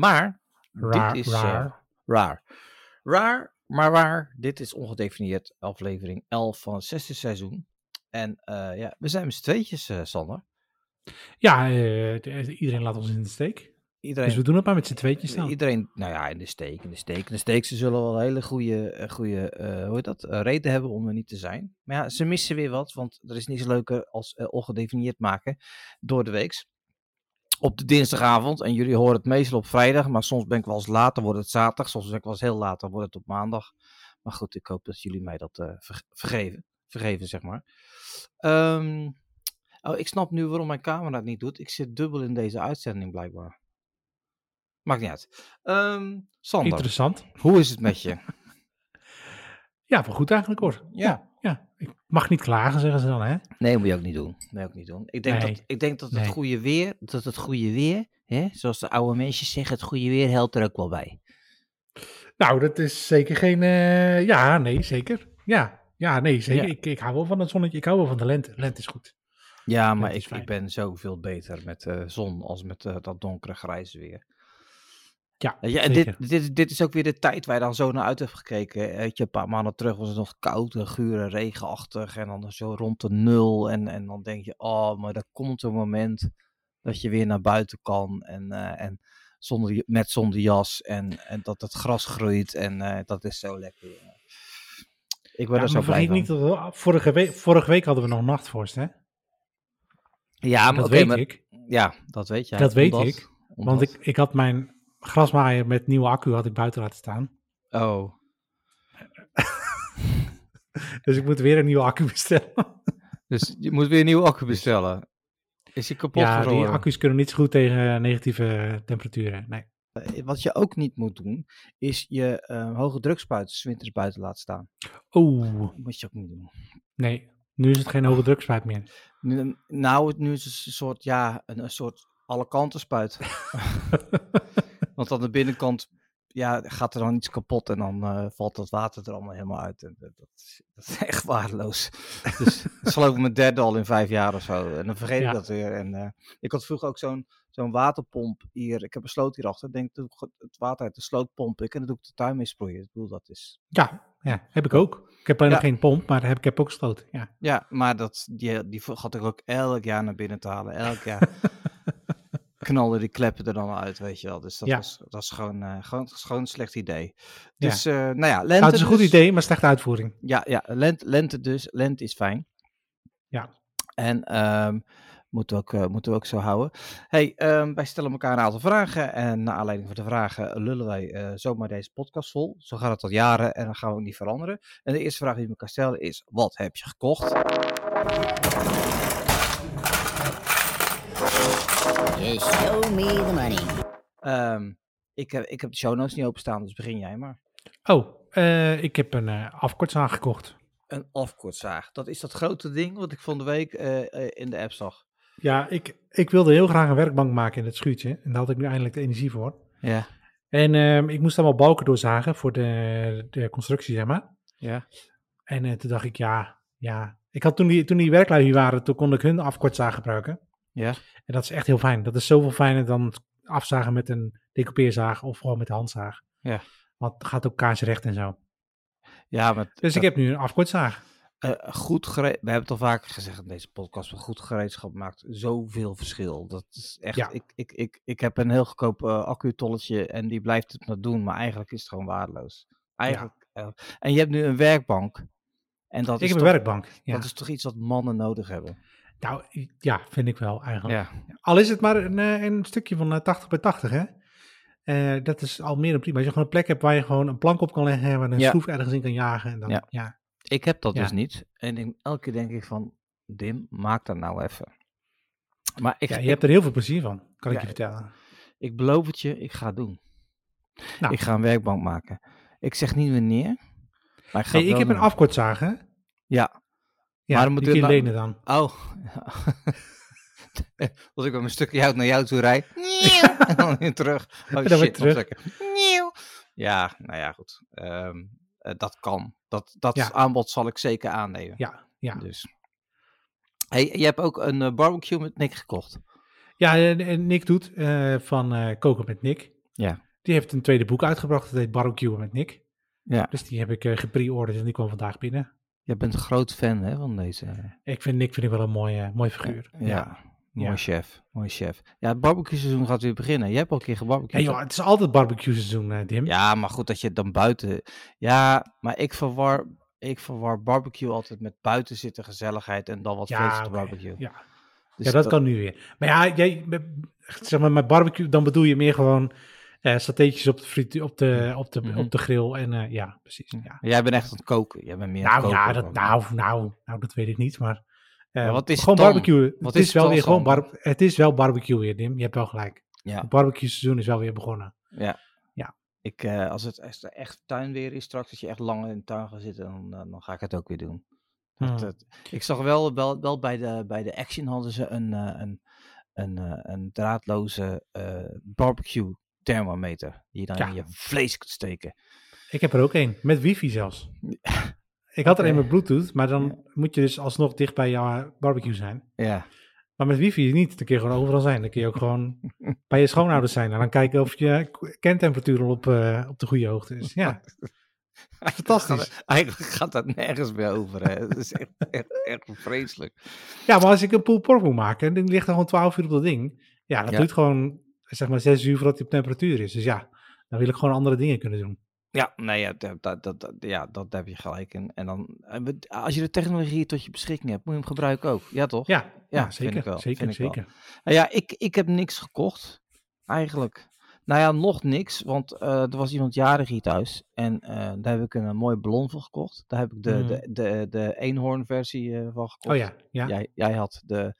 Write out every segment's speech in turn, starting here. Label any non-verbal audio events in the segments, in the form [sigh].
Maar Raar, dit is raar. eh, raar. Raar, maar waar. Dit is ongedefinieerd aflevering 11 van het zesde seizoen. En eh, ja, we zijn met z'n tweetjes, eh, Sander. Ja, de- iedereen laat ons in de steek. Iedereen, Dus we doen het maar met z'n tweetjes dan. iedereen, nou ja, in de steek, in de steek, in de steek. Ze zullen wel hele goede, goede hoe heet dat, reden hebben om er niet te zijn. Maar ja, ze missen weer wat, want er is niets leuker als ongedefinieerd maken door de weeks. Op de dinsdagavond, en jullie horen het meestal op vrijdag, maar soms ben ik wel eens later, wordt het zaterdag. Soms ben ik wel eens heel laat, dan wordt het op maandag. Maar goed, ik hoop dat jullie mij dat eh, ver- vergeven, vergeven, zeg maar. Ehm, oh, ik snap nu waarom mijn camera het niet doet. Ik zit dubbel in deze uitzending, blijkbaar. Maakt niet uit. Ehm, Sander, Interessant. hoe is het met je? [laughs] Ja, wel goed eigenlijk hoor. Ja. Ja. Ik mag niet klagen, zeggen ze dan, hè? Nee, moet je ook niet doen. Nee, ook niet doen. Ik denk Nee. dat, ik denk dat het Nee. goede weer, dat het goede weer, hè, zoals de oude mensen zeggen, het goede weer helpt er ook wel bij. Nou, dat is zeker geen... eh, ja, nee, zeker. Ja, ja nee, zeker. Ja. Ik, ik hou wel van het zonnetje. Ik hou wel van de lente. Lente is goed. Ja, maar ik, ik ben zoveel beter met de zon als met eh, dat donkere grijze weer. Ja, je, en dit, dit, dit is ook weer de tijd waar je dan zo naar uit hebt gekeken. Weet je, een paar maanden terug was het nog koud en guur en regenachtig. En dan zo rond de nul. En, en dan denk je, oh, maar er komt een moment dat je weer naar buiten kan. En, eh, en zonder, met zonder jas. En, en dat het gras groeit. En eh, dat is zo lekker. Ik word Ja, er zo blij van. niet dat we, vorige, week, vorige week hadden we nog nachtvorst, hè? ja, maar dat weet maar- ik. Ja, dat weet jij. Dat weet Omdat- ik, omdat- Want ik, ik had mijn grasmaaier met nieuwe accu had ik buiten laten staan. Oh, [laughs] Dus ik moet weer een nieuwe accu bestellen. dus je moet weer een nieuwe accu bestellen. Is die kapot ja, die accu's kunnen niet zo goed tegen negatieve temperaturen. Nee. Eh, Wat je ook niet moet doen, is je eh, hoge drukspuit 's winters buiten laten staan. Oeh, Dat moet je ook niet doen. nee. Nu is het geen hoge drukspuit meer. Nu, nou, nu is het een soort, ja, een, een soort alle kanten spuit. [laughs] Want aan de binnenkant ja, gaat er dan iets kapot en dan eh, valt dat water er allemaal helemaal uit. En dat, dat, is, [laughs] dat is echt waardeloos. dus [laughs] geloof ik mijn derde al in vijf jaar of zo. En dan vergeet Ja. ik dat weer. En eh, ik had vroeger ook zo'n zo'n waterpomp hier. Ik heb een sloot hierachter. Ik denk, doe ik het water uit de sloot pomp ik en dan doe ik de tuin mee sproeien. Ik bedoel, dat is... Ja, ja, heb ik ook. Ik heb alleen Ja. geen pomp, maar heb, ik heb ook gesloten. Ja. Ja, maar dat, die, die gaat ik ook elk jaar naar binnen te halen. Elk jaar [laughs] knallen die kleppen er dan uit, weet je wel. Dus dat, Ja. was, dat is gewoon, eh, gewoon, gewoon een slecht idee. Ja. Dus, eh, nou ja, lente Nou, het is een goed dus. idee, maar slechte uitvoering. Ja, ja lente, lente dus. Lente is fijn. Ja. En ehm, moeten, we ook, eh, moeten we ook zo houden. hey, ehm, wij stellen elkaar een aantal vragen. En naar aanleiding van de vragen lullen wij zomaar deze podcast vol. Zo gaat het al jaren en dan gaan we ook niet veranderen. En de eerste vraag die we elkaar stellen is, wat heb je gekocht? Just show me the money. Ehm, ik, heb, ik heb de show notes niet openstaan, dus begin jij maar. Oh, eh, ik heb een eh afkortzaag gekocht. Een afkortzaag. Dat is dat grote ding wat ik van de week eh, in de app zag. Ja, ik, ik wilde heel graag een werkbank maken in het schuurtje. En daar had ik nu eindelijk de energie voor. Ja. En ehm, ik moest allemaal balken doorzagen voor de, de constructie, zeg maar. Ja. En toen dacht ik, ja, ja. Ik had toen die, toen die werklui hier waren, toen kon ik hun afkortzaag gebruiken. Ja. En dat is echt heel fijn. Dat is zoveel fijner dan afzagen met een decoupeerzaag of gewoon met de handzaag. Ja. Want het gaat ook kaarsrecht en zo. Ja, maar Dus ik heb nu een afkortzaag. eh, goed gere- We hebben het al vaker gezegd in deze podcast, maar goed gereedschap maakt zoveel verschil. Dat is echt, Ja. ik, ik, ik, ik heb een heel goedkoop eh accu-tolletje en die blijft het maar doen, maar eigenlijk is het gewoon waardeloos. Eigenlijk, eh, en je hebt nu een werkbank. En dat ik is heb toch, een werkbank. Ja. dat is toch iets wat mannen nodig hebben. Nou, ja, vind ik wel eigenlijk. Ja, Al is het maar een, eh, een stukje van eh, 80 bij 80, hè. Eh, dat is al meer dan prima. Als je gewoon een plek hebt waar je gewoon een plank op kan leggen en waar een Ja. schroef ergens in kan jagen. En dan, Ja. ja. ik heb dat dus niet. En ik- elke keer denk ik van, Dim, maak dat nou even. Maar ik, Ja, je ik, hebt er heel veel plezier van, kan ik je vertellen. ik beloof het je, ik ga het doen. Nou. Ik ga een werkbank maken. Ik zeg niet wanneer. Maar ik ga Hey, ik heb een afkortzaag, hè. Ja. Ja, Maar dan moet je het nou- lenen dan. Oh. [laughs] Als ik met mijn stukje hout naar jou toe rijd. [laughs] en dan weer terug. Oh dan shit, terug. lekker. Ja, nou ja, goed. Ehm, eh, dat kan. Dat, dat Ja. aanbod zal ik zeker aannemen. Ja, ja. Dus. Hey, je hebt ook een eh, barbecue met Nick gekocht. Ja, en, en Nick doet eh, van eh, Koken met Nick. Ja. Die heeft een tweede boek uitgebracht, dat heet Barbecue met Nick. Ja. Dus die heb ik eh gepre-orderd en die kwam vandaag binnen. Je bent een groot fan hè, van deze. Ik vind Nick vind ik wel een mooie, mooie figuur. Ja. Mooi Ja. chef. Mooi chef. Ja, het barbecue seizoen gaat weer beginnen. Jij hebt al een keer Ja, gebarbecued. joh, het is altijd barbecue seizoen, eh, Dim. Ja, maar goed dat je het dan buiten. Ja, maar ik verwar, ik verwar barbecue altijd met buiten zitten gezelligheid en dan wat Ja, oké. barbecue. Ja. Dus ja, dat, kan nu weer. Maar ja, jij, zeg maar, met barbecue, dan bedoel je meer gewoon eh satéetjes op de, fritu- op de, op de, Mhm. op de grill. En eh, ja, precies. Ja. Jij bent echt aan het koken. Jij bent meer aan het Nou koken ja, dat, nou, nou, nou, dat weet ik niet. Maar, eh, Maar wat is gewoon het barbecue. Wat het is is, wel het weer gewoon bar, het is wel barbecue weer, Dim. Je hebt wel gelijk. Ja. Het barbecue seizoen is wel weer begonnen. Ik, eh, als het als er echt tuinweer is straks, dat je echt lang in de tuin gaat zitten, dan, dan ga ik het ook weer doen. Dat, Hmm. dat- ik zag wel, wel, wel bij, de, bij de Action hadden ze een, eh, een, een, eh, een draadloze eh, barbecue thermometer. Die je dan Ja. in je vlees kunt steken. Ik heb er ook één, met wifi zelfs. [laughs] Ik had er een met bluetooth, maar dan moet je dus alsnog dicht bij jouw barbecue zijn. Ja. Maar met wifi niet. Dan kun je gewoon overal zijn. Dan kun je ook gewoon [laughs] bij je schoonouders zijn. En dan kijken of je kerntemperatuur al op, eh, op de goede hoogte is. Ja, [laughs] Fantastisch. Gaat- Eigenlijk gaat dat nergens meer over. Hè. Het is echt, echt, echt vreselijk. ja maar als ik een pork moet maken, en dan ligt er gewoon 12 uur op dat ding. Ja, dat Ja. duurt gewoon zeg maar 6 uur voordat hij op temperatuur is. Dus ja, dan wil ik gewoon andere dingen kunnen doen. Ja, nee, ja, dat, dat, dat, ja, dat heb je gelijk in. En dan, en we- als je de technologie tot je beschikking hebt, moet je hem gebruiken ook. Ja, toch? Ja, ja, zeker. wel, Zeker, ik wel. zeker. Nou ja, ik, ik heb niks gekocht, eigenlijk. Nou ja, nog niks, want eh, er was iemand jarig hier thuis. En eh, daar heb ik een, mooie ballon voor gekocht. Daar heb ik de, Mhm. de, de, de eenhoornversie eh, van gekocht. Oh ja, ja. Jij, jij had de,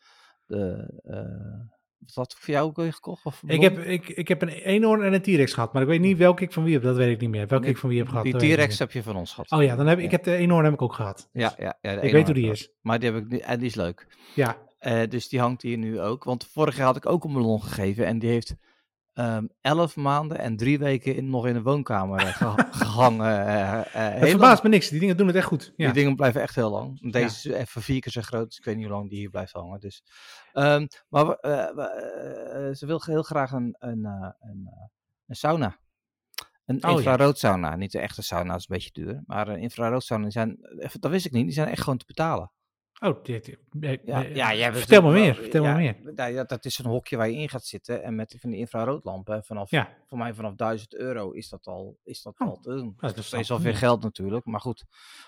de eh, wat voor jou ook weer gekocht? Of Ik heb, ik, ik heb een eenhoorn en een T-Rex gehad, maar ik weet niet welke ik van wie heb. Dat weet ik niet meer. Welke Nee, ik van wie heb gehad. Die T-Rex heb je van ons gehad. Oh ja, dan heb ik, Ja. heb de eenhoorn heb ik ook gehad. Ja, ja, ja Ik weet hoe die is. Maar die heb ik en die is leuk. Ja, Eh, dus die hangt hier nu ook. Want vorig jaar had ik ook een ballon gegeven. En die heeft ehm elf maanden en drie weken in, nog in de woonkamer eh, geha- [laughs] gehangen. eh, eh, het lang. verbaast me niks. Die dingen doen het echt goed. Ja. Die dingen blijven echt heel lang. Deze is even vier keer zo groot. Dus ik weet niet hoe lang die hier blijft hangen. Dus. Ehm, maar we- ze wil heel graag een, een, een, een sauna. Een Oh, infrarood sauna. Niet de echte sauna, is een beetje duur. Maar een infrarood sauna, die zijn, dat wist ik niet, die zijn echt gewoon te betalen. Oh, dit, Ja, vertel me meer. Vertel ja, me meer. nou ja, dat is een hokje waar je in gaat zitten. En met van die infraroodlampen, vanaf, Ja, voor mij vanaf 1000 euro is dat al, is dat Oh, al te doen. dat is goed. geld natuurlijk. Maar goed,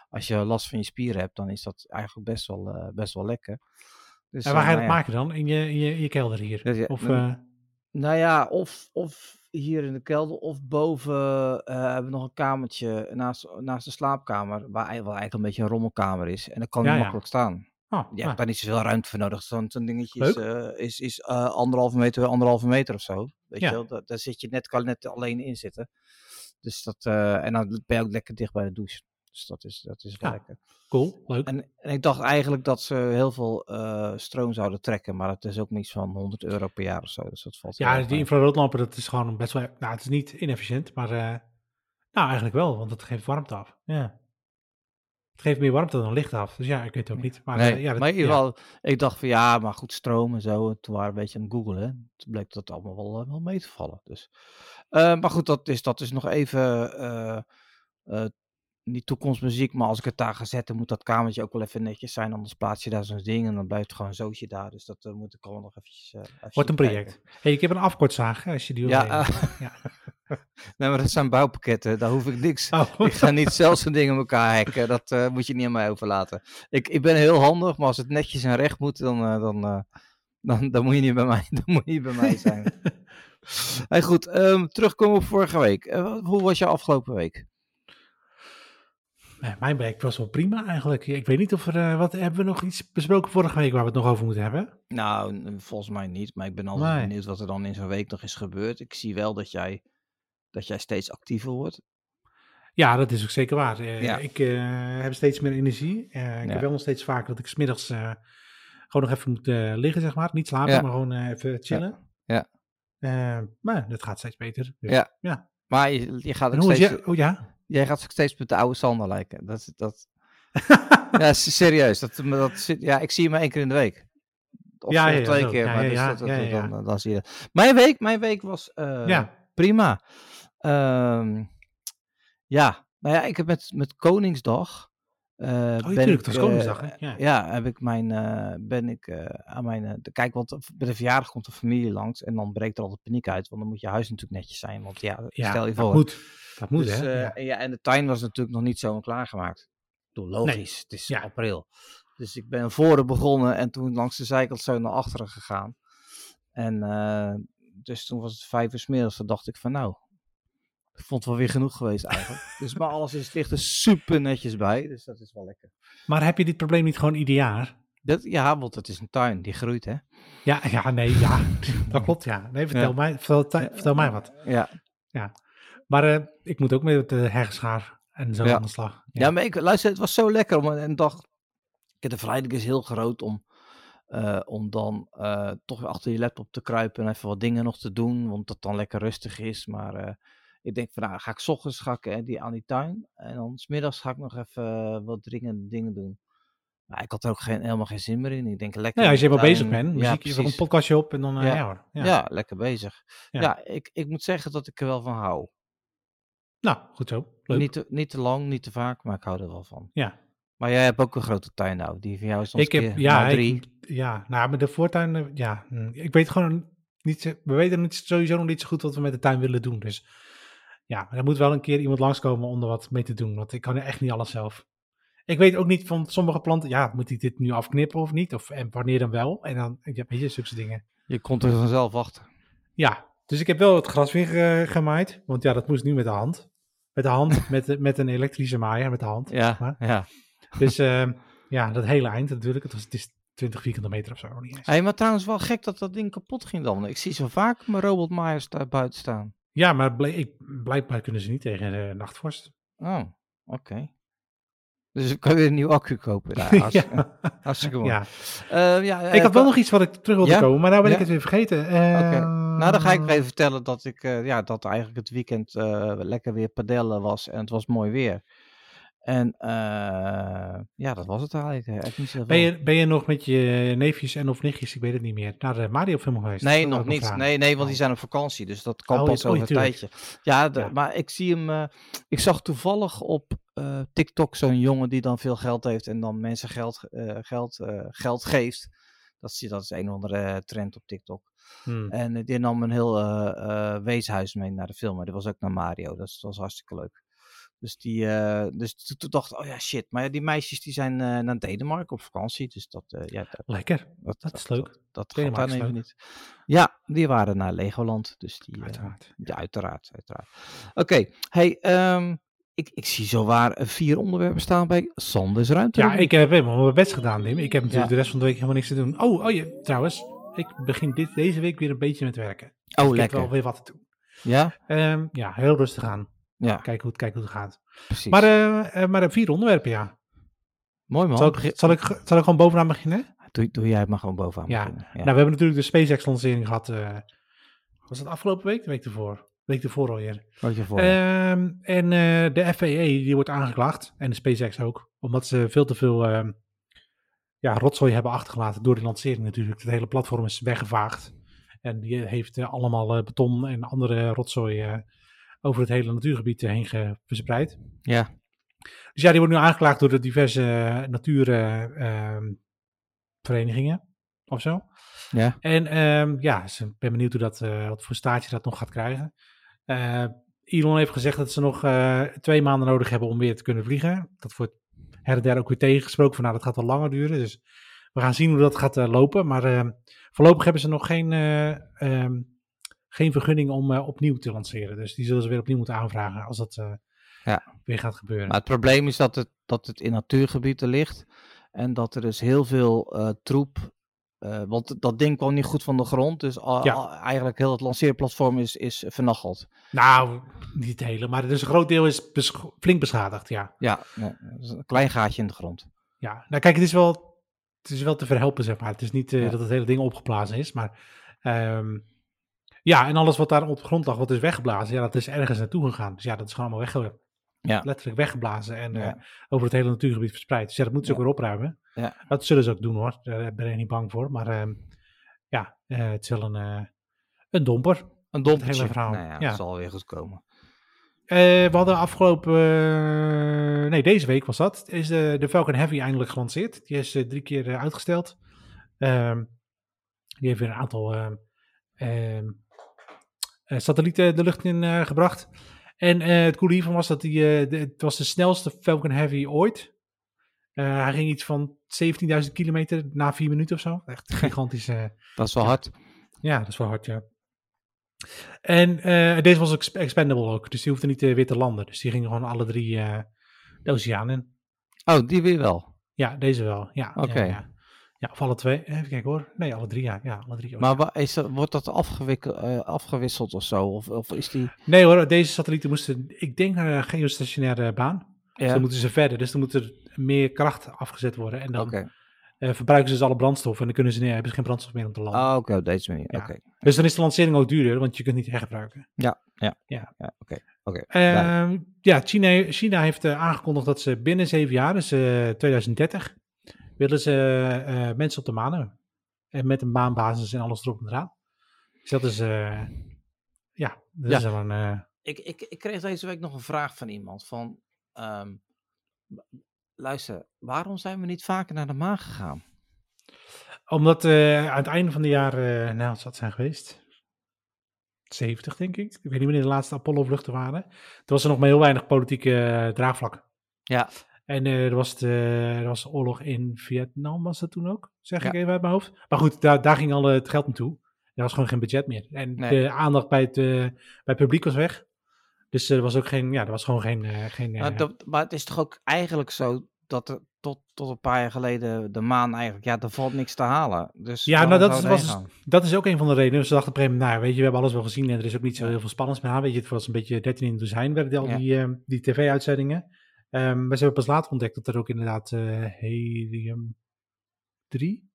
als je last van je spieren hebt, dan is dat eigenlijk best wel, eh, best wel lekker. Dus, en waar eh, ga je nou dat maken dan? In je, in je, in je kelder hier? Of, nou, eh, Nou ja, of, of hier in de kelder, of boven eh, hebben we nog een kamertje naast, naast de slaapkamer, waar, eigenlijk een beetje een rommelkamer is. En dan kan Ja, ja. makkelijk staan. oh, Je hebt nou, daar niet zoveel ruimte voor nodig. Zo'n dingetje is, eh, is, is eh, anderhalve meter, anderhalve meter of zo. Weet Ja. je wel? Daar, daar zit je net, kan je net alleen in zitten. Dus dat, en dan ben je ook lekker dicht bij de douche. Dus dat is, dat is Ja. lekker. cool, leuk. En, en ik dacht eigenlijk dat ze heel veel eh, stroom zouden trekken. Maar het is ook niets van 100 euro per jaar of zo. Dus dat valt Ja, erg die infraroodlampen, dat is gewoon best wel... Nou, het is niet inefficiënt, maar... eh, nou, eigenlijk wel, want het geeft warmte af. Ja. Het geeft meer warmte dan licht af. Dus ja, ik weet het ook niet. Maar, nee, eh, ja, dat- maar in ieder ja. geval, ik dacht van ja, maar goed, stroom en zo. En toen waren we een beetje aan het googlen. Toen bleek dat allemaal wel, wel mee te vallen. Dus. Maar goed, dat is, dat is nog even niet toekomstmuziek. Maar als ik het daar ga zetten, moet dat kamertje ook wel even netjes zijn. Anders plaats je daar zo'n ding en dan blijft het gewoon zootje daar. Dus dat eh, moet ik allemaal nog eventjes, eh, even Wordt een kijken. project. hey, ik heb een afkortzaag, hè, als je die wil Ja, Ja. [laughs] nee, maar dat zijn bouwpakketten. Daar hoef ik niks. Oh, Ik ga niet zelf zo'n dingen in elkaar hacken. Dat eh, moet je niet aan mij overlaten. Ik, ik ben heel handig, maar als het netjes en recht moet, dan, dan, dan, dan, moet je niet bij mij, [laughs] dan moet je niet bij mij zijn. [laughs] hey, goed, ehm, terugkomen op vorige week. Hoe was je afgelopen week? Mijn week was wel prima eigenlijk. Ik weet niet of er... eh, wat hebben we nog iets besproken vorige week waar we het nog over moeten hebben? Nou, volgens mij niet, maar ik ben altijd Nee. benieuwd wat er dan in zo'n week nog is gebeurd. Ik zie wel dat jij, dat jij steeds actiever wordt. Ja, dat is ook zeker waar. Eh, Ja. Ik eh, heb steeds meer energie. Ik Ja. heb wel nog steeds vaker dat ik smiddags gewoon nog even moet liggen, zeg maar. Niet slapen, Ja. maar gewoon even chillen. Ja. Maar dat gaat steeds beter. Dus, Ja. ja. Maar je, je gaat ook hoe is steeds, je? Oh ja? Jij gaat steeds met de oude Sander lijken. Dat, is- dat, [laughs] ja, serieus. Dat, dat, ja, ik zie je maar één keer in de week. Of, Ja, ja, twee keer, maar dus dat, dan, zie je dat. Mijn week, mijn week was... eh, prima. Ehm, ja, nou ja, ik heb met, met Koningsdag. Eh, Oh, ben tuurlijk, ik, dat is Koningsdag, eh, hè? Ja. ja, heb ik mijn, eh, ben ik aan mijn, de- kijk, want bij de verjaardag komt de familie langs en dan breekt er altijd paniek uit, want dan moet je huis natuurlijk netjes zijn, want ja, Ja, stel je dat voor. moet. Dat moet, dus, hè? ja. en, ja, en de tuin was natuurlijk nog niet zo klaargemaakt. Bedoel, logisch, het is april. Dus ik ben voren begonnen en toen langs de zijkant zo naar achteren gegaan. En dus toen was het vijf uur middags, toen dacht ik van nou, ik vond het wel weer genoeg geweest eigenlijk. [laughs] dus maar alles is, ligt er super netjes bij, dus dat is wel lekker. Maar heb je dit probleem niet gewoon ieder jaar? Dat, ja, want het is een tuin, die groeit hè. Ja, ja, nee, ja. [laughs] dat klopt, ja. Nee, vertel, Ja. Mij, vertel, vertel mij wat. Ja, Maar eh, ik moet ook met de hersenschaar en zo Ja. aan de slag. Ja, maar ik luister, het was zo lekker om een dag. Ik de verleiding is heel groot om, eh, om dan eh, toch weer achter je laptop te kruipen en even wat dingen nog te doen, want dat dan lekker rustig is. Maar ik denk van nou, ga ik 's ochtends ga ik, eh, die aan die tuin en dan 's middags ga ik nog even eh, wat dringende dingen doen. Maar ik had er ook geen, helemaal geen zin meer in. Ik denk lekker. Nou ja, als je helemaal bezig bent, ja, muziek, je een podcastje op en dan, eh, Ja. ja. hoor. Ja. Ja. lekker bezig. Ja. Ja, ik, ik moet zeggen dat ik er wel van hou. Nou, goed zo. Leuk. Niet te, niet te lang, niet te vaak, maar ik hou er wel van. Ja. Maar jij hebt ook een grote tuin nou. Die van jou is ons Ik heb, keer ja, drie. ik, ja, nou, met de voortuin, ja, hm, ik weet gewoon niet, we weten niet, sowieso nog niet zo goed wat we met de tuin willen doen. Dus ja, er moet wel een keer iemand langskomen om er wat mee te doen, want ik kan er echt niet alles zelf. Ik weet ook niet van sommige planten, ja, moet hij dit nu afknippen of niet? Of en wanneer dan wel? En dan, ja, weet je, zulke dingen. Je komt er vanzelf achter. Ja, dus ik heb wel het gras weer eh, gemaaid, want ja, dat moest nu met de hand. Met de hand, [laughs] met, met een elektrische maaier, met de hand. Ja, Maar- ja. Dus eh, ja, dat hele eind natuurlijk, het, was, het is 20 vierkante meter of zo, niet eens. Hey, maar trouwens wel gek dat dat ding kapot ging dan. Ik zie zo vaak mijn robotmaaiers daar buiten staan. Ja, maar ik, blijkbaar kunnen ze niet tegen de nachtvorst. Oh, oké. Dus ik kan weer een nieuw accu kopen. Nou, [laughs] ja. [laughs] Hartstikke mooi. ja. Eh, ja, Ik had wel nog iets wat ik terug wilde Ja? komen, maar nou ben Ja? ik het weer vergeten. Eh, Nou, dan ga ik nog even vertellen dat ik eh, ja, dat eigenlijk het weekend eh, lekker weer padellen was en het was mooi weer. En eh, ja, dat was het eigenlijk. eh, Echt niet zoveel. Ben je, ben je nog met je neefjes en of nichtjes, ik weet het niet meer, naar de Mario film geweest? Nee, Dat nog niet. vragen. Nee, nee, want die Oh. zijn op vakantie. Dus dat kan Oh, pas oh, over een tijdje. Ja, de- Ja. maar ik zie hem. eh, ik zag toevallig op TikTok zo'n jongen die dan veel geld heeft en dan mensen geld, geld, geld geeft. Dat, zie, dat is een of andere trend op TikTok. Hmm. En die nam een heel weeshuis mee naar de film. Maar die was ook naar Mario. Dat was hartstikke leuk. Dus, die, eh, dus toen, dacht ik, oh ja, shit. Maar ja, die meisjes die zijn eh, naar Denemarken op vakantie. Dus dat, eh, ja, dat, Lekker, dat, dat is leuk. Dat, dat gaat dan even niet. Ja, die waren naar Legoland. Dus die, uiteraard. ja, uiteraard. uiteraard. Oké, hey, ehm, ik, ik zie zo waar eh, vier onderwerpen staan bij Sanders Ruimte. Ja, ik heb helemaal mijn best gedaan. Ik heb natuurlijk Ja. de rest van de week helemaal niks te doen. Oh, oh ja, trouwens, ik begin dit, deze week weer een beetje met werken. Oh, ik heb lekker. wel weer wat te doen. Ja, Ehm, ja, heel rustig aan. Ja, Kijken hoe het, kijken hoe het gaat. precies. Maar, eh, eh, maar vier onderwerpen, ja. Mooi man. Zal ik, zal, ik, zal ik gewoon bovenaan beginnen? doe, doe jij het maar gewoon bovenaan Ja. beginnen. Ja. Nou, we hebben natuurlijk de SpaceX-lancering gehad. eh, was dat afgelopen week? De week ervoor? De week ervoor alweer. Wat je voor. Ehm, en eh, de FAA die wordt aangeklaagd. En de SpaceX ook. Omdat ze veel te veel ehm, ja, rotzooi hebben achtergelaten door de lancering natuurlijk. Het hele platform is weggevaagd. En die heeft eh, allemaal eh, beton en andere rotzooi eh, over het hele natuurgebied heen verspreid. ja, Dus ja, die wordt nu aangeklaagd door de diverse natuurverenigingen of zo. ja, En ehm, ja, dus ik ben benieuwd hoe dat, eh, wat voor staartje dat nog gaat krijgen. Eh, Elon heeft gezegd dat ze nog eh, twee maanden nodig hebben om weer te kunnen vliegen. Dat wordt her en der ook weer tegengesproken van nou, dat gaat wel langer duren. Dus we gaan zien hoe dat gaat eh, lopen. Maar ehm, voorlopig hebben ze nog geen, eh, ehm, geen vergunning om eh, opnieuw te lanceren. Dus die zullen ze weer opnieuw moeten aanvragen als dat eh, Ja. weer gaat gebeuren. maar het probleem is dat het, dat het in natuurgebieden ligt. En dat er dus heel veel eh, troep. want dat ding kwam niet goed van de grond. Dus al- Ja. al- eigenlijk heel het lanceerplatform is, is vernacheld. Nou, niet het hele, maar dus een groot deel is besch- flink beschadigd, ja. Ja, nee, een klein gaatje in de grond. Ja, nou kijk, het is wel, het is wel te verhelpen, zeg maar. Het is niet Ja. dat het hele ding opgeblazen is, maar ehm, ja, en alles wat daar op de grond lag, wat is weggeblazen, ja, dat is ergens naartoe gegaan. Dus ja, dat is gewoon allemaal wegge Ja. letterlijk weggeblazen en Ja. eh, over het hele natuurgebied verspreid. Dus ja, dat moeten ze ook weer opruimen. Ja. Dat zullen ze ook doen hoor, daar ben ik niet bang voor. Maar ehm, ja, eh, het is wel een, eh, een domper. Een Het hele verhaal. Nou ja, Ja. dat zal weer goed komen. We hadden afgelopen, nee, deze week was dat, is de, de Falcon Heavy eindelijk gelanceerd. Die is drie keer uitgesteld. Ehm, die heeft weer een aantal ehm, ehm, eh, satellieten de lucht in eh, gebracht. En eh, het coole hiervan was dat die, eh, de, het was de snelste Falcon Heavy ooit. Eh, hij ging iets van 17.000 kilometer na vier minuten of zo. Echt gigantisch. eh, [laughs] Dat is wel hard. ja, dat is wel hard, ja. En eh, deze was ook exp- expendable ook, dus die hoefde niet eh, weer te landen. Dus die gingen gewoon alle drie eh, de oceaan in. Oh, die weer wel. Ja, deze wel, ja. Oké. Ja, ja. Ja, of alle twee. Even kijken hoor. Nee, alle drie, ja. Ja, alle drie. Maar oceaan. wa- is dat, wordt dat eh, afgewisseld of zo? Of, of is die... Nee hoor, deze satellieten moesten, ik denk naar een geostationaire baan. Dus Ja, dan moeten ze verder, dus dan moet er meer kracht afgezet worden. En dan oké. eh, verbruiken ze dus alle brandstof en dan kunnen ze, nee, hebben ze geen brandstof meer om te landen. Ah, oké, op deze manier. Ja. Dus dan is de lancering ook duurder, want je kunt niet hergebruiken. Ja, oké. oké. Ehm, ja, China, China heeft eh, aangekondigd dat ze binnen zeven jaar, dus eh 2030, willen ze eh, mensen op de maan hebben. En met een baanbasis en alles erop en eraan. Dus dat is, eh, ja, dat Ja. is wel een... eh, Ik, ik, ik kreeg deze week nog een vraag van iemand van... ehm, luister, waarom zijn we niet vaker naar de maan gegaan? omdat eh, aan het einde van de jaren, eh, nou, het zijn geweest? 70, denk ik. Ik weet niet wanneer de laatste Apollo-vluchten waren. Toen was er nog maar heel weinig politieke draagvlak. Ja, En eh, er, was de, er was de oorlog in Vietnam, was dat toen ook? Zeg ik even uit mijn hoofd. Maar goed, daar, daar ging al het geld naartoe. Er was gewoon geen budget meer. En Nee. de aandacht bij het, eh, bij het publiek was weg. Dus er was ook geen, ja, er was gewoon geen... eh, geen eh, maar, dat, maar het is toch ook eigenlijk zo dat er tot, tot een paar jaar geleden de maan eigenlijk... Ja, er valt niks te halen. Dus Ja, nou, dat is- was gaan? dat is ook een van de redenen. Dus ze dachten op een gegeven moment, nou, weet je, we hebben alles wel gezien en er is ook niet zo heel veel spannends meer aan. Weet je, het was een beetje 13 in het dozijn, werden al Ja. die, eh, die tv-uitzendingen. Ehm, maar ze hebben pas later ontdekt dat er ook inderdaad eh, helium 3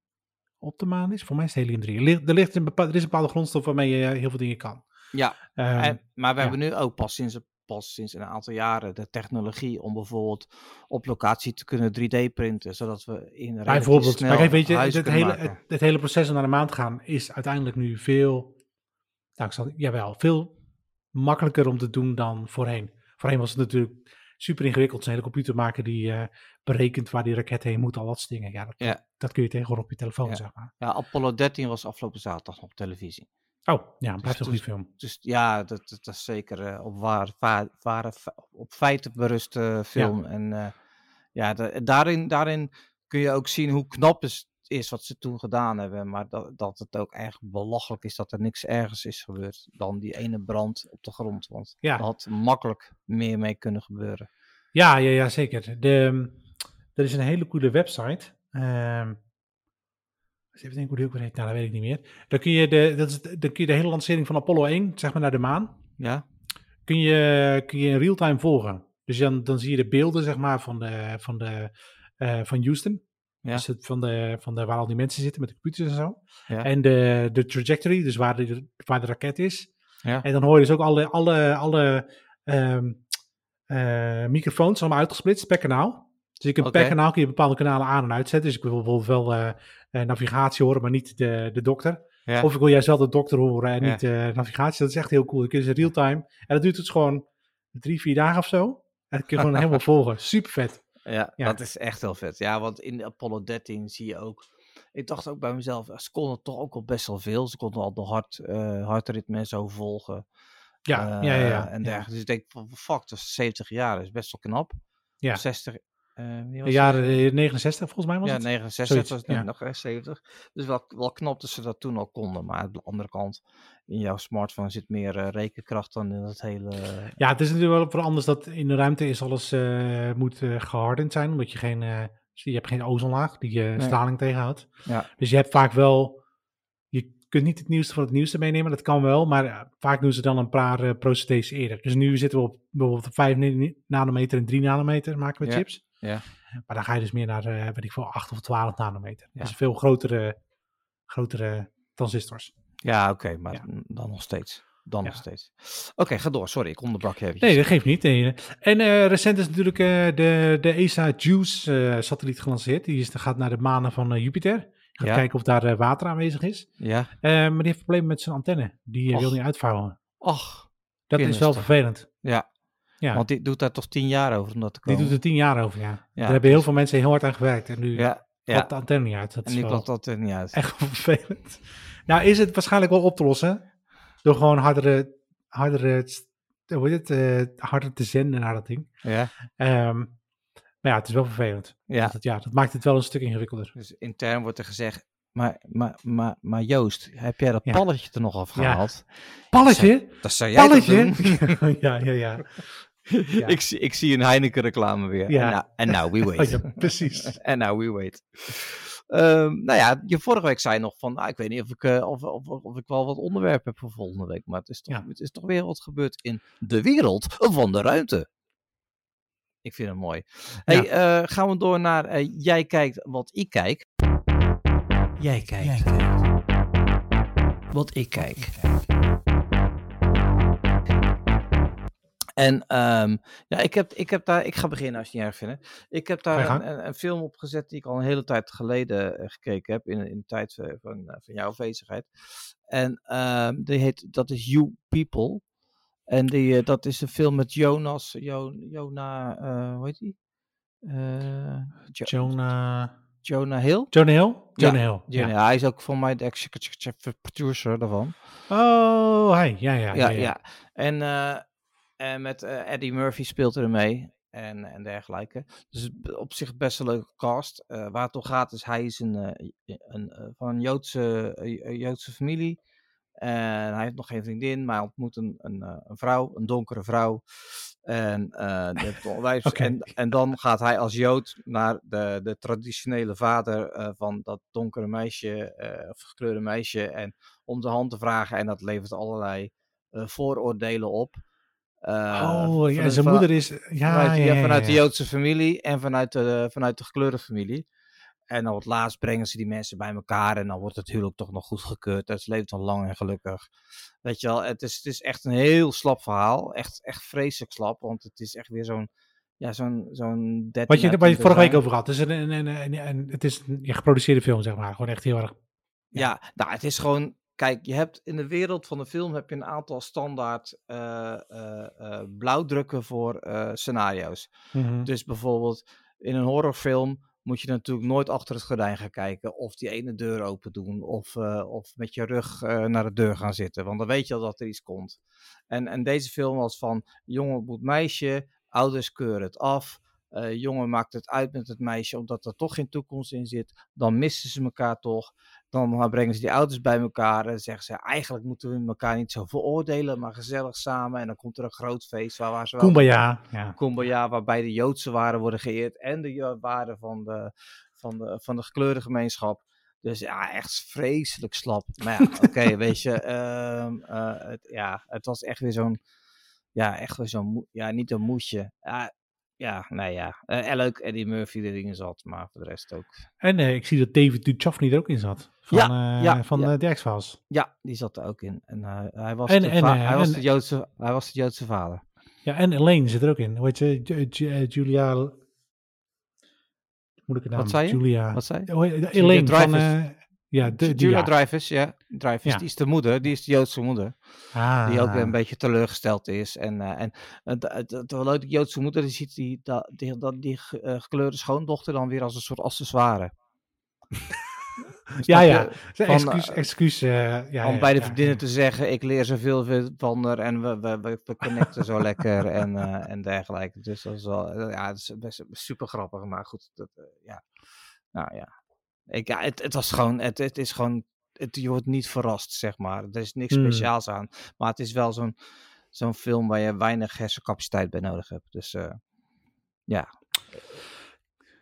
op de maan is. Voor mij is het helium 3. Er ligt, er, ligt een bepaal, er is een bepaalde grondstof waarmee je eh, heel veel dingen kan. Ja, Ehm, En, maar we ja. hebben nu ook pas sinds, pas sinds een aantal jaren de technologie om bijvoorbeeld op locatie te kunnen 3D printen, zodat we in Bijvoorbeeld, snel maar kijk, weet je, het hele, het, het hele proces om naar de maan te gaan is uiteindelijk nu veel, nou, ik zal, jawel, veel makkelijker om te doen dan voorheen. Voorheen was het natuurlijk super ingewikkeld. Een hele computer maken die eh, berekent waar die raket heen moet, al dat soort dingen. Ja, dat, Ja. dat kun je tegenwoordig op je telefoon, Ja. zeg maar. Ja, Apollo 13 was afgelopen zaterdag op televisie. Oh, ja, blijft een dus- goede film. Dus ja, dat, dat, dat is zeker eh, op, waar, fe- op feiten beruste film. En eh, ja, da- daarin, daarin kun je ook zien hoe knap is, is wat ze toen gedaan hebben. Maar dat, dat het ook echt belachelijk is dat er niks ergens is gebeurd dan die ene brand op de grond. Want Ja. er had makkelijk meer mee kunnen gebeuren. Ja, ja, ja, zeker. De, er is een hele coole website. Ehm eens even denken hoe die ook weer heet. Nou, dat weet ik niet meer. Dan kun je de, dat is, dan kun je de hele lancering van Apollo 1, zeg maar naar de maan, Ja? kun je, kun je in real-time volgen. Dus dan, dan zie je de beelden, zeg maar, van, de, van, de, eh, van Houston. Ja. Dus het, van, de, van de, waar al die mensen zitten met de computers en zo. Ja. En de, de trajectory, dus waar de, waar de raket is. Ja. En dan hoor je dus ook alle, alle, alle ehm, eh, microfoons allemaal uitgesplitst per kanaal. Dus je kunt per kanaal kun je bepaalde kanalen aan en uitzetten. Dus ik wil bijvoorbeeld wel eh, eh, navigatie horen, maar niet de, de dokter. Ja. Of ik wil juist wel de dokter horen en niet de navigatie. Dat is echt heel cool. Je kunt dus real time. En dat duurt dus gewoon drie, vier dagen of zo. En dat kun je gewoon [laughs] helemaal volgen. Super vet. Ja, Ja. dat is echt heel vet. Ja, want in Apollo 13 zie je ook. Ik dacht ook bij mezelf, ze konden toch ook al best wel veel. Ze konden al de hart, eh, hartritme en zo volgen. Ja, eh, ja, ja. ja. En ja. dergelijke. Dus ik denk, fuck, dat is 70 jaar, dat is best wel knap. Ja. 60, eh De was jaren eh, 69 volgens mij was ja, het. 69 Zoiets, was het ja. nog, hè, 70. Dus wel, wel knap dat ze dat toen al konden. Maar aan de andere kant, in jouw smartphone zit meer eh, rekenkracht dan in dat hele... Ja, het is natuurlijk wel voor anders dat in de ruimte is alles eh, moet eh gehardend zijn, omdat je geen, eh, je hebt geen ozonlaag die je straling tegenhoudt. Ja. Dus je hebt vaak wel, je kunt niet het nieuwste van het nieuwste meenemen, dat kan wel, maar eh, vaak doen ze dan een paar eh, procedés eerder. Dus nu zitten we op bijvoorbeeld op 5 ni- nanometer en 3 nanometer maken we Ja. chips. Ja. Maar dan ga je dus meer naar, eh weet ik veel, 8 of 12 nanometer. Ja. Dus veel grotere, grotere transistors. Ja, oké, maar Ja. dan nog steeds. Dan nog steeds. Oké, ga door. Sorry, ik onderbrak je eventjes. Nee, dat geeft niet. Nee. En eh, recent is natuurlijk eh, de, de ESA JUICE-satelliet gelanceerd. Die is, gaat naar de manen van Jupiter. Gaat kijken of daar water aanwezig is. Ja. Maar die heeft problemen met zijn antenne. Die wil niet uitvouwen. Och, Dat is wel vervelend. ja. Ja, Want die doet daar toch tien jaar over om dat te die komen. doet er tien jaar over, ja. Ja, Daar hebben heel dus- veel mensen heel hard aan gewerkt. En nu Ja, ja. de antenne niet uit. Dat En nu klopt dat er niet uit. echt [laughs] vervelend. Nou is het waarschijnlijk wel op te lossen. Door gewoon hardere, hardere, hoe heet het, eh, harder te zenden naar dat ding. Ja, Ehm, maar ja, het is wel vervelend. ja. Dat, het- ja, dat maakt het wel een stuk ingewikkelder. Dus intern wordt er gezegd, maar, maar, maar, maar Joost, heb jij dat Ja. palletje er nog afgehaald? Palletje? Dat zou jij Palletje? doen? [laughs] ja, ja, ja. Ja. [laughs] ik, zie, ik zie een Heineken reclame weer. Ja. En nou, nou, we Oh, [laughs] wait. ja, precies. En nou, we wait. Ehm, nou ja, je vorige week zei nog van, nou, ik weet niet of ik, eh, of, of, of, ik wel wat onderwerpen heb voor volgende week. Maar het is, toch, Ja. het is toch weer wat gebeurd in de wereld van de ruimte. Ik vind het mooi. Hey, eh, gaan we door naar eh, Jij kijkt wat ik kijk. Jij kijkt wat ik kijk. En ehm, ja, ik, heb, ik heb daar, ik ga beginnen als je het niet erg vindt. Ik heb daar een, een, een film op gezet die ik al een hele tijd geleden eh, gekeken heb, in, in de tijd eh, van, eh, van jouw afwezigheid. En ehm, die heet, dat is You People. En die, eh, dat is een film met Jonas, Jo, Jona, eh, hoe heet die? Jo- Jonah... Jonah Hill? Jonah Hill? Jonah Hill. Jonah, Ja. hij is ook voor mij de executive producer daarvan. Oh, hij. Ja, ja, Ja, ja. En, eh, en met eh, Eddie Murphy speelt er mee en, en dergelijke. Dus op zich best een leuke cast. Eh, waar het om gaat is, hij is een, een, van een Joodse, Joodse familie. En hij heeft nog geen vriendin, maar hij ontmoet een, een, een vrouw, een donkere vrouw. En, eh, [laughs] en, en dan gaat hij als Jood naar de, de traditionele vader eh, van dat donkere meisje, eh, of gekleurde meisje. En om de hand te vragen. En dat levert allerlei vooroordelen op. Oh, ja, zijn moeder is... Ja, vanuit, ja, ja, vanuit de. Joodse familie en vanuit de, vanuit de gekleurde familie. En dan op het laatst brengen ze die mensen bij elkaar en dan wordt het huwelijk toch nog goedgekeurd. Het leeft dan lang en gelukkig. Weet je wel, het is, het is echt een heel slap verhaal. Echt, echt vreselijk slap, want het is echt weer zo'n, ja, zo'n, zo'n 13 Wat je, waar je vorige week over had. Het is een, een, een, een- een- het is een ja, geproduceerde film, zeg maar. Gewoon echt heel erg... Ja, nou, het is gewoon. Kijk, je hebt in de wereld van de film heb je een aantal standaard eh, eh, eh, blauwdrukken voor scenario's. Mhm. Dus bijvoorbeeld in een horrorfilm moet je natuurlijk nooit achter het gordijn gaan kijken of die ene deur open doen of, eh, of met je rug eh, naar de deur gaan zitten, want dan weet je al dat er iets komt. En, en deze film was van jongen ontmoet meisje, ouders keuren het af, eh, jongen maakt het uit met het meisje omdat er toch geen toekomst in zit, dan missen ze elkaar toch. Dan brengen ze die ouders bij elkaar en zeggen ze eigenlijk moeten we elkaar niet zo veroordelen, maar gezellig samen. En dan komt er een groot feest waar, waar ze wel Kumbaya. Ja. Kumbaya, waarbij de Joodse waarden worden geëerd en de jo- waarden van de, van de, van de gekleurde gemeenschap. Dus ja, echt vreselijk slap. Maar ja, [laughs] oké, weet je, ehm, eh, het, ja, het was echt weer zo'n, ja, echt weer zo'n, ja, niet een moesje. Ja, ja, nee ja. Eh, en leuk Eddie Murphy erin zat, maar voor de rest ook. En eh, ik zie dat David Duchovny er ook in zat. Van, Ja, eh, ja, van ja. The X-Files. Ja, die zat er ook in. En hij, was En- de en, va- hij, was en- de Joodse, hij was de Joodse vader. Ja, en Elaine zit er ook in. Hoe heet ze? Ju- Ju- eh, Julia... Moeilijke naam. Wat zei je? Julia... Wat zei je? Elaine van... Eh, ja, de, Julia ja. Dreyfus, ja. Ja. die is de moeder, die is de Joodse moeder. Ah. Die ook een beetje teleurgesteld is. En, eh, en het, het, wel leuk, die Joodse moeder die ziet die, dat- die, die ge- eh, gekleurde schoondochter dan weer als een soort accessoire. Ja, ja. Van, excuus, eh, excuus. eh, ja, om bij de vriendinnen te zeggen, ik leer zoveel veel van haar en we, we, we, connecten zo lekker en, eh, en dergelijke. Dus dat is wel, eh, ja, het is best super grappig, maar goed, dat, eh, ja. Nou ja, ik, ja het, het was gewoon, het, het is gewoon, het, je wordt niet verrast, zeg maar. Er is niks Hmm. speciaals aan, maar het is wel zo'n zo'n film waar je weinig hersencapaciteit bij nodig hebt. Dus eh, ja,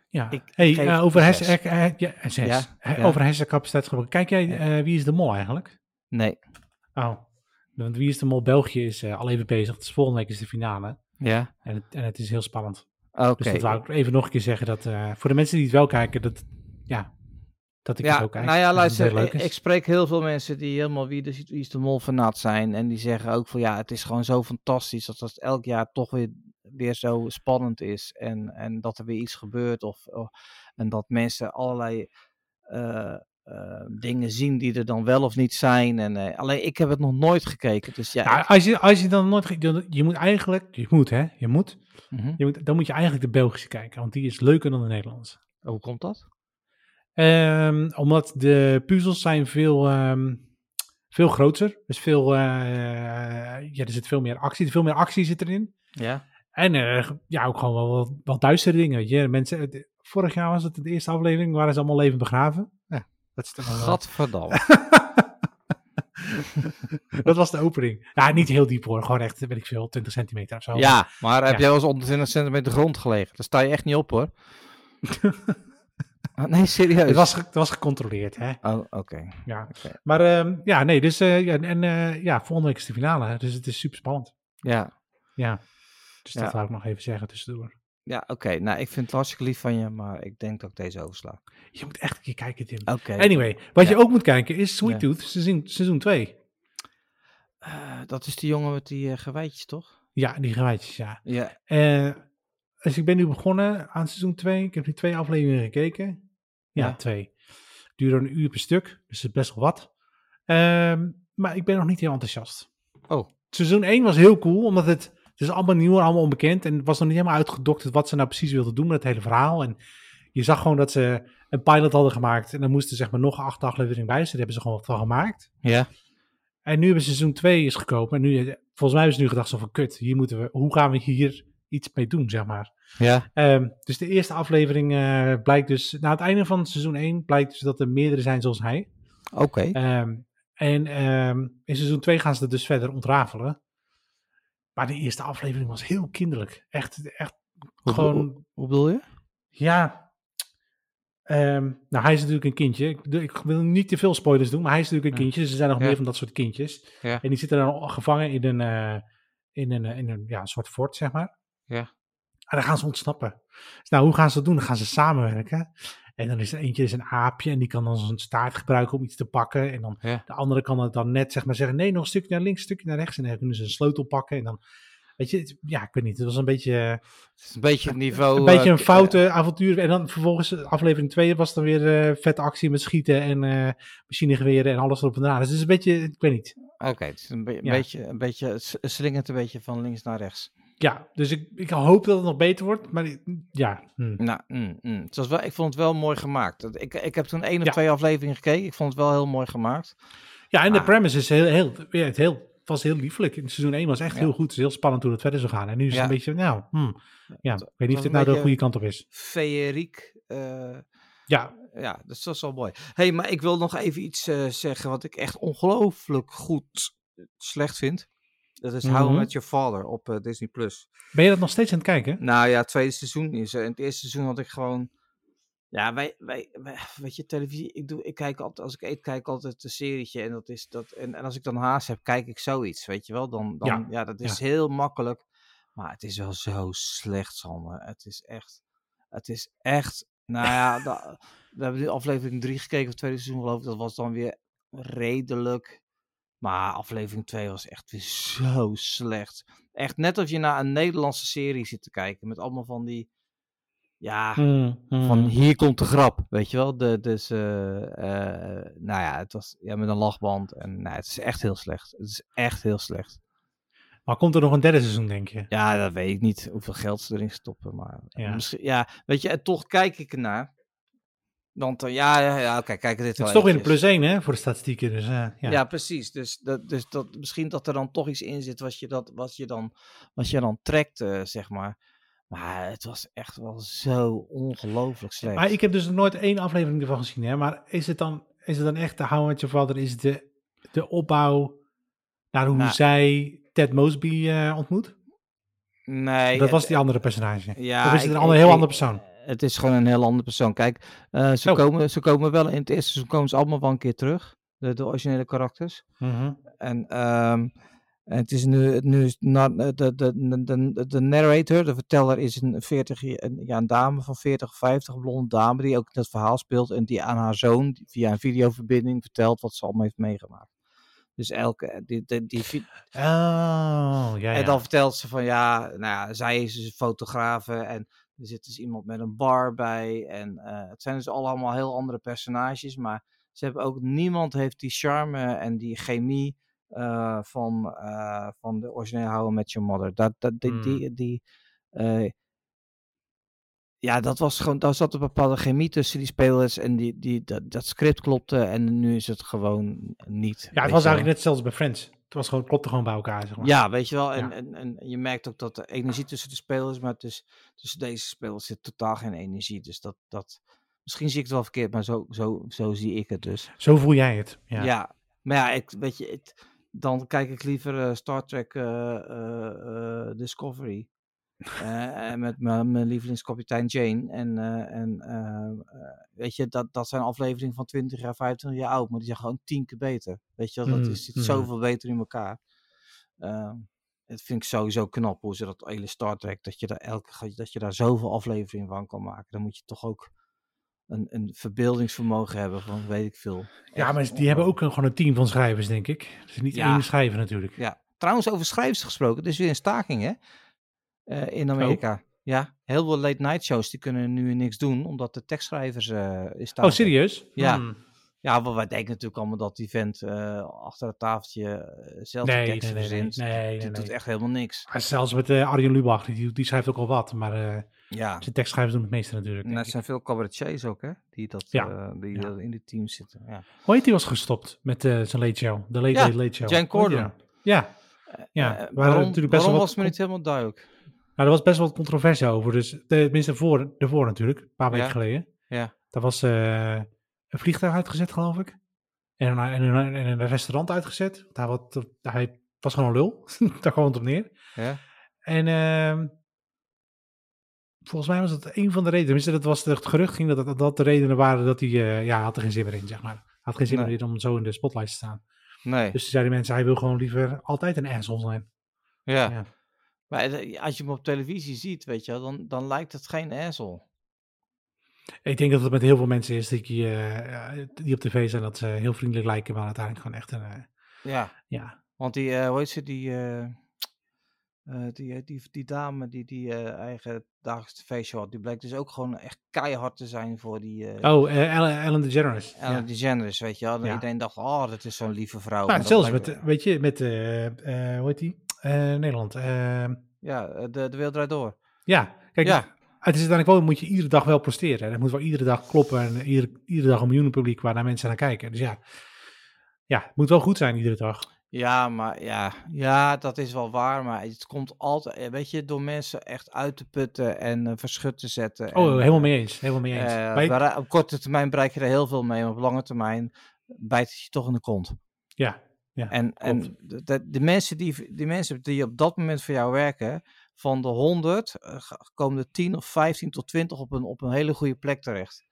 Ja. Ik hey, eh, over, hersen, zes. eh, ja, een zes. Ja, ja. over hersencapaciteit gesproken. Kijk jij, wie is de mol eigenlijk? nee. Oh, want wie is de mol België is al even bezig. Dus volgende week is de finale. Ja, En het, en het is heel spannend. oké. Dus dat wou ik even nog een keer zeggen. Dat voor de mensen die het wel kijken, dat, ja, dat ik ja, het ook kijk. nou ja, dat luister, ik, spreek heel veel mensen die helemaal wie de, wie is de mol fanat zijn. En die zeggen ook van ja, het is gewoon zo fantastisch dat het elk jaar toch weer, weer zo spannend is. En, en dat er weer iets gebeurt. Of, of- en dat mensen allerlei eh, eh, dingen zien die er dan wel of niet zijn. En, eh, alleen ik heb het nog nooit gekeken. Dus ja, Ja, als, je, als je dan nooit... Je moet eigenlijk... Je moet, hè? Je moet, Mhm. je moet... Dan moet je eigenlijk de Belgische kijken. Want die is leuker dan de Nederlandse. hoe komt dat? Ehm, omdat de puzzels zijn veel, ehm, veel groter. Dus veel, eh, ja, er zit veel meer actie. Veel meer actie zit erin. Ja. En eh, ja, ook gewoon wel wat, wat duistere dingen. Je. Mensen, het- vorig jaar was het de eerste aflevering, waren ze allemaal levend begraven. Ja, dat is Gadverdamme. [laughs] dat was de opening. Ja, niet heel diep hoor. Gewoon echt, weet ik veel, 20 centimeter of zo. Ja, maar heb Ja. jij wel eens onder 20 centimeter grond gelegen? Daar sta je echt niet op hoor. [laughs] [laughs] Nee, serieus. Het was, het was gecontroleerd, hè. Oh, oké. Ja. Maar ehm, ja, nee, dus eh, ja, en eh, ja, volgende week is de finale. hè, Dus het is super spannend. Ja, Ja. Dus Ja. dat wou ik nog even zeggen tussendoor. ja oké. Nou, ik vind het hartstikke lief van je, maar ik denk dat ik deze oversla. Je moet echt een keer kijken, Tim. Oké. Anyway, wat je ook moet kijken is Sweet. Tooth seizoen, seizoen 2. Eh, dat is die jongen met die gewijtjes, toch? Ja, die gewijtjes, ja. Ja. Dus ik ben nu begonnen aan seizoen 2. Ik heb nu twee afleveringen gekeken. Ja, twee. Duurde een uur per stuk, dus het is best wel wat. Ehm, maar ik ben nog niet heel enthousiast. Oh. Seizoen 1 was heel cool, omdat het, het is allemaal nieuw en allemaal onbekend. En het was nog niet helemaal uitgedokterd wat ze nou precies wilden doen met het hele verhaal. En je zag gewoon dat ze een pilot hadden gemaakt. En dan moesten zeg maar nog acht afleveringen bij. Dus daar hebben ze gewoon wat van gemaakt. Ja. En nu hebben seizoen 2 is gekomen. En nu, volgens mij hebben ze nu gedacht zo van kut, hier moeten we, hoe gaan we hier iets mee doen, zeg maar. Ja. Ehm, dus de eerste aflevering eh, blijkt dus, na het einde van seizoen 1 blijkt dus dat er meerdere zijn zoals hij. Oké. Ehm, en ehm, in seizoen 2 gaan ze het dus verder ontrafelen. Maar de eerste aflevering was heel kinderlijk. Echt, echt Hoe- gewoon, Hoe, hoe bedoel je? ja. Nou, hij is natuurlijk een kindje. Ik, ik wil niet te veel spoilers doen, maar hij is natuurlijk een kindje. Dus er zijn nog Ja. meer van dat soort kindjes. Ja. En die zitten dan gevangen in een, eh, in een, eh, in een ja, een soort fort, zeg maar. Ja. En dan gaan ze ontsnappen. Dus nou, hoe gaan ze dat doen? Dan gaan ze samenwerken. En dan is er eentje is een aapje en die kan dan zijn staart gebruiken om iets te pakken. En dan Ja. de andere kan het dan net zeg maar zeggen, nee, nog een stukje naar links, een stukje naar rechts. En dan kunnen ze een sleutel pakken. En dan, weet je, het- ja, ik weet niet. Het was een beetje, Het is een beetje het niveau... een beetje eh, een foute avontuur. En dan vervolgens, eh, aflevering 2 was dan weer eh vette actie met schieten en eh machinegeweren en alles erop en eraan. Dus het is een beetje, ik weet niet. Oké, het is een, be- een Ja. beetje, een beetje, slingert een beetje van links naar rechts. Ja, dus ik, ik hoop dat het nog beter wordt. Maar ja, hm. Nou, mm, mm. Het was wel, ik vond het wel mooi gemaakt. Ik, ik heb toen één of Ja. twee afleveringen gekeken. Ik vond het wel heel mooi gemaakt. ja en de Ah. premise is heel, heel, ja, het heel, was heel liefelijk. In seizoen 1 was echt Ja. heel goed. Het is heel spannend hoe het verder zou gaan. En nu is het een beetje, nou, hm. ja, ik weet niet of dit nou de goede kant op is. Feeriek. eh, Ja, ja, dus dat is wel mooi. hey, maar ik wil nog even iets eh, zeggen wat ik echt ongelooflijk goed slecht vind. Dat is How I Mhm. Met Your Father op eh, Disney+. Plus. ben je dat nog steeds aan het kijken? Nou ja, het tweede seizoen is er. In het eerste seizoen had ik gewoon... Ja, wij, wij, wij- weet je, televisie, ik, doe, ik kijk altijd, als ik eet, kijk ik altijd een serietje. En, dat is dat, en, en als ik dan haast heb, kijk ik zoiets, weet je wel. Dan, dan, ja. Ja, dat is heel makkelijk. Maar het is wel zo slecht, Sander. Het is echt, het is echt, nou ja, [laughs] da- we hebben nu aflevering 3 gekeken, of het tweede seizoen geloof ik. Dat was dan weer redelijk. Maar aflevering 2 was echt weer zo slecht. Echt net of je naar een Nederlandse serie zit te kijken. Met allemaal van die. Ja, hm. van hier komt de grap. Weet je wel? De, dus, eh, eh, nou ja, het was ja, met een lachband. En nou, het is echt heel slecht. Het is echt heel slecht. Maar komt er nog een derde seizoen, denk je? Ja, dat weet ik niet hoeveel geld ze erin stoppen. Maar Ja. misschien, ja, weet je, en toch kijk ik ernaar. Want ja, ja, ja oké, kijk dit Het wel is toch weer een eventjes. plus 1, hè, voor de statistieken. Dus, eh, ja. Ja. precies. Dus, dat, dus dat, misschien dat er dan toch iets in zit wat je, dat, wat je, dan, wat je dan trekt, eh, zeg maar. Maar het was echt wel zo ongelooflijk slecht. Maar ik heb dus nog nooit één aflevering ervan gezien, hè. Maar is het dan, is het dan echt de How Met Your Father? Is het de, de opbouw naar hoe Nou. zij Ted Mosby eh, ontmoet? nee, Dat was die andere personage. ja, of is het ik- een ander, ik- heel ik- andere persoon? Het is gewoon een heel andere persoon. Kijk, eh, ze, Oh. komen, ze komen wel in het eerste seizoen komen ze allemaal wel een keer terug. De, de originele karakters. Mhm. En ehm, het is nu, nu is na- de, de, de, de, de narrator, de verteller, is een 40, jaar- een, ja, een dame van 40, 50, een blonde dame, die ook het verhaal speelt en die aan haar zoon via een videoverbinding vertelt wat ze allemaal heeft meegemaakt. Dus elke, die, die, die, vi- Oh, ja, ja. en dan vertelt ze van ja, nou ja, zij is dus een fotografe en er zit dus iemand met een bar bij. En eh, het zijn dus allemaal heel andere personages, maar ze hebben ook niemand heeft die charme en die chemie eh, van, eh, van de originele How I Met Your Mother. Dat, dat, die, Hmm. die, die, ja, dat was gewoon, daar zat een bepaalde chemie tussen die spelers en die, die, dat, dat script klopte en nu is het gewoon niet. Ja, het was eigenlijk net zelfs bij Friends. Het was gewoon, klopte gewoon bij elkaar, zeg maar. Ja, weet je wel. En, Ja. en, en je merkt ook dat de energie tussen de spelers, maar tussen, tussen deze spelers zit totaal geen energie. Dus dat, dat misschien zie ik het wel verkeerd, maar zo, zo, zo zie ik het dus. Zo voel jij het. Ja. Ja, maar ja, ik, weet je, dan kijk ik liever eh, Star Trek eh, eh, Discovery. Eh, met mijn lievelingskapitein Jane. En, eh, en eh, weet je, dat, dat zijn afleveringen van 20 jaar, 25 jaar oud, maar die zijn gewoon tien keer beter. Weet je, dat Mm, is, zit mm. zoveel beter in elkaar. Uh, het vind ik sowieso knap hoe ze dat hele Star Trek, dat je daar, elke, dat je daar zoveel afleveringen van kan maken. Dan moet je toch ook een, een verbeeldingsvermogen hebben van weet ik veel. Ja, maar die hebben ook een, gewoon een team van schrijvers, denk ik. Het is niet Ja. één schrijver natuurlijk. Ja, trouwens over schrijvers gesproken, er is weer een staking hè, Eh, in Amerika. Ja, heel veel late night shows die kunnen nu niks doen, omdat de tekstschrijvers eh is Oh, serieus? Ja. Hmm. Ja, want wij denken natuurlijk allemaal dat die vent eh, achter het tafeltje zelf Nee, de nee, teksten nee, nee, verzint. nee, nee, die doet echt helemaal niks. Maar zelfs met Arjen Lubach, die, die schrijft ook al wat. Maar Ja, zijn tekstschrijvers doen het meeste natuurlijk. en denk er zijn veel cabaretiers ook hè, die, dat, Ja, die ja. in die teams zitten. Ja. Hoe heet die was gestopt met zijn late show? De Late Ja, Late Late Show. Jane Corden. nou? Ja, Ja, waren waarom natuurlijk best wel waarom was het me niet helemaal duidelijk? Nou, er was best wel wat controversie over. Dus tenminste voor, daarvoor natuurlijk, een paar weken Ja. geleden. Ja. Daar was eh, een vliegtuig uitgezet, geloof ik. En een, en een, en een restaurant uitgezet. Hij, wat, hij was gewoon een lul. [laughs] Daar kwam het op neer. Ja? En ehm, volgens mij was dat een van de redenen. Tenminste, dat was het gerucht ging dat, dat dat de redenen waren dat hij, eh, ja, had er geen zin meer in, zeg maar. Had geen zin Nee. meer in om zo in de spotlight te staan. Nee. Dus zeiden mensen, hij wil gewoon liever altijd een asshole zijn. ja. ja. Maar eh, als je hem op televisie ziet, weet je wel, dan, dan lijkt het geen asshole. Ik denk dat het met heel veel mensen is die, eh, die op tv zijn, dat ze heel vriendelijk lijken, maar uiteindelijk gewoon echt een, eh, Ja. ja. Want die, eh hoe heet ze, die, eh, eh, die, eh, die, die dame die die eh, eigen dagelijkse tv-show had, die bleek dus ook gewoon echt keihard te zijn voor die eh Oh, eh, Ellen, Ellen DeGeneres. Ellen ja. DeGeneres, weet je wel. En Ja. iedereen dacht, oh, dat is zo'n lieve vrouw. Nou, zelfs blijkt- met, eh, weet je, met, eh, eh, hoe heet die? Eh, Nederland. Eh, Ja, eh, de, de wereld draait door. ja, kijk, Ja. het is uiteindelijk wel, moet je iedere dag wel presteren. Het moet wel iedere dag kloppen en iedere, iedere dag een miljoenen publiek waar naar mensen naar kijken. Dus ja, ja, het moet wel goed zijn iedere dag. Ja, maar ja, ja, dat is wel waar. Maar het komt altijd, eh, weet je, door mensen echt uit te putten en verschut te zetten. Oh, en, helemaal mee eens. Helemaal mee eens. bereik- op korte termijn bereik je er heel veel mee, maar op lange termijn bijt het je toch in de kont. ja, ja. En, en de, de, mensen die, die mensen die op dat moment voor jou werken, van de 100 eh, komen er 10 of 15 tot 20 op een, op een hele goede plek terecht.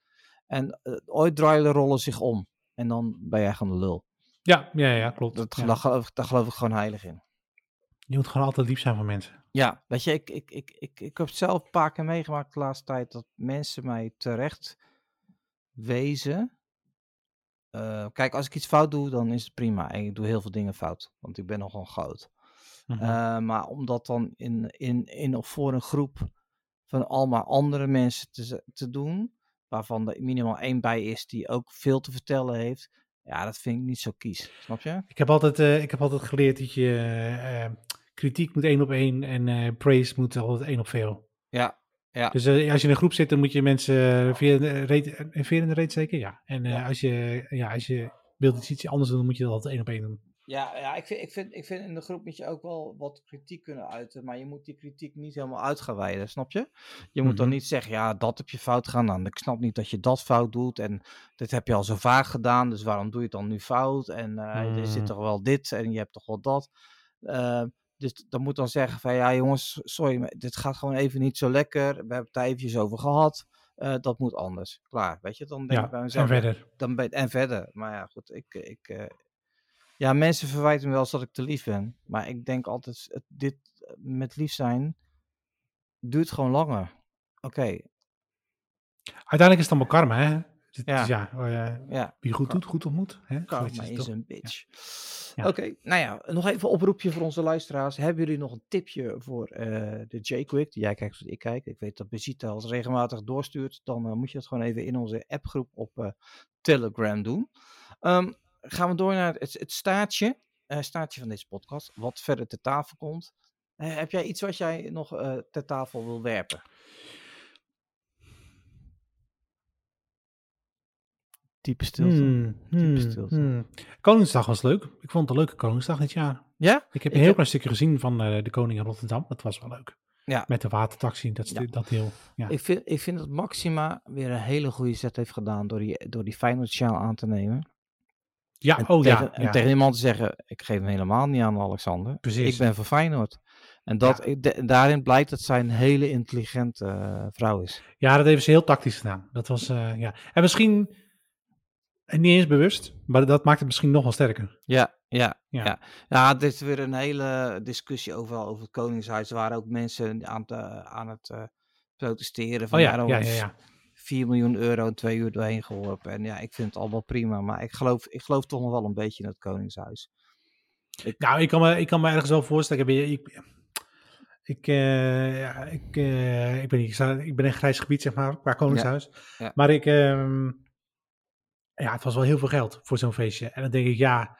En eh, ooit draaien de rollen zich om. En dan ben jij gewoon de lul. ja, ja, ja, klopt. Dat, Ja. daar, geloof, daar geloof ik gewoon heilig in. Je moet gewoon altijd lief zijn voor mensen. Ja, weet je, ik, ik, ik, ik, ik heb zelf een paar keer meegemaakt de laatste tijd dat mensen mij terecht wezen. Eh, kijk, als ik iets fout doe, dan is het prima. En ik doe heel veel dingen fout, want ik ben nogal groot. Mhm. Eh, maar om dat dan in, in, in of voor een groep van allemaal andere mensen te, te doen, waarvan er minimaal één bij is die ook veel te vertellen heeft, ja, dat vind ik niet zo kies. Snap je? Ik heb altijd, eh, ik heb altijd geleerd dat je kritiek moet één op één en praise moet altijd één op veel. Ja, ja. Dus eh, als je in een groep zit, dan moet je mensen eh, via de reet, eh, veer in de reet steken, ja. En eh, Ja. als je, ja, als je wilt iets, anders doen, dan moet je dat altijd één op één doen. Ja, ja ik, vind, ik, vind, ik vind in de groep moet je ook wel wat kritiek kunnen uiten, maar je moet die kritiek niet helemaal uit gaan wijden, snap je? Je moet dan Mhm. niet zeggen, ja, dat heb je fout gedaan, nou, ik snap niet dat je dat fout doet en dit heb je al zo vaak gedaan, dus waarom doe je het dan nu fout? En er zit Mm. toch wel dit en je hebt toch wel dat. Dus dan moet dan zeggen van, ja jongens, sorry, maar dit gaat gewoon even niet zo lekker, we hebben het daar eventjes over gehad, Eh, dat moet anders. Klaar, weet je, dan denk Ja, ik bij en mezelf, verder. dan ben, en verder. Maar ja, goed, ik, ik, eh, ja, mensen verwijten me wel eens dat ik te lief ben. Maar ik denk altijd, het, dit eh, met lief zijn duurt gewoon langer. Oké, Uiteindelijk is het allemaal karma, hè? Het Ja. ja, ja, wie goed doet, goed ontmoet. Hè? Karma is een bitch. Ja. Oké, nou ja, nog even een oproepje voor onze luisteraars. Hebben jullie nog een tipje voor eh, de J-Quick, jij kijkt of ik kijk? Ik weet dat Bezita als regelmatig doorstuurt. Dan eh, moet je dat gewoon even in onze appgroep op eh, Telegram doen. Ehm, gaan we door naar het, het staartje, staartje van deze podcast, wat verder ter tafel komt. Heb jij iets wat jij nog ter tafel wil werpen? Diepe stilte. Hmm, Diepe hmm, stilte. hmm. Koningsdag was leuk. Ik vond het een leuke Koningsdag dit jaar. Ja? Ik heb een heel klein stukje gezien van eh, de Koning in Rotterdam. Dat was wel leuk. Ja. Met de watertaxi, dat, Ja. dat deel. Ja. Ik vind, ik vind dat Maxima weer een hele goede set heeft gedaan door die, door die Feyenoord-sjaal aan te nemen. ja, en oh tegen, ja. En ja. tegen iemand te zeggen, ik geef hem helemaal niet aan Alexander. Precies. Ik ben van Feyenoord. En dat, Ja. de- daarin blijkt dat zij een hele intelligente eh, vrouw is. Ja, dat heeft ze heel tactisch gedaan. Dat was, eh, ja. En misschien eh, niet eens bewust, maar dat maakt het misschien nog wel sterker. Ja, ja, Ja. ja. Ja, dit is weer een hele discussie overal over het Koningshuis. Er waren ook mensen aan, te, aan het eh, protesteren. Van, Oh ja, ja, ja, ja. 4 miljoen euro in twee uur doorheen geworpen. En ja, ik vind het allemaal prima. Maar ik geloof, ik geloof toch nog wel een beetje in het Koningshuis. Nou, ik kan, me, ik kan me ergens wel voorstellen. Ik, ben- ik, ik, eh, ja, ik, eh, ik, ben niet, ik sta- ik ben in grijs gebied, zeg maar, qua Koningshuis. Maar ik, ehm, ja, het was wel heel veel geld voor zo'n feestje. En dan denk ik, ja,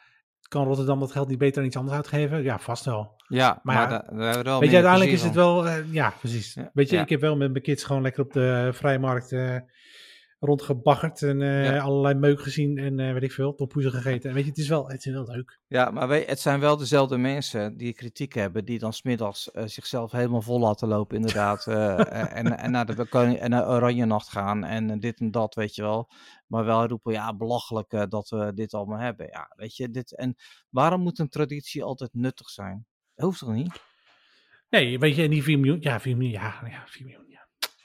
kan Rotterdam dat geld niet beter aan iets anders uitgeven? Ja, vast wel. Ja, maar, Maar ja, daar, daar hebben we wel Weet je, uiteindelijk is het wel, eh, ja, precies. Ja, Weet je, ja. ik heb wel met mijn kids gewoon lekker op de vrije markt eh, rondgebaggerd en eh, Ja. allerlei meuk gezien en eh weet ik veel, tompoezen gegeten. En weet je, het is wel, het is wel leuk. Ja, maar weet, het zijn wel dezelfde mensen die kritiek hebben, die dan smiddags eh zichzelf helemaal vol laten lopen, inderdaad. [laughs] en, en naar de koning en naar Oranje Nacht gaan en dit en dat, weet je wel. Maar wel roepen, ja, belachelijk dat we dit allemaal hebben. Ja, weet je, dit. En waarom moet een traditie altijd nuttig zijn? Dat hoeft toch niet? Nee, weet je, en die 4 miljoen, ja, 4 miljoen, ja, ja 4 miljoen.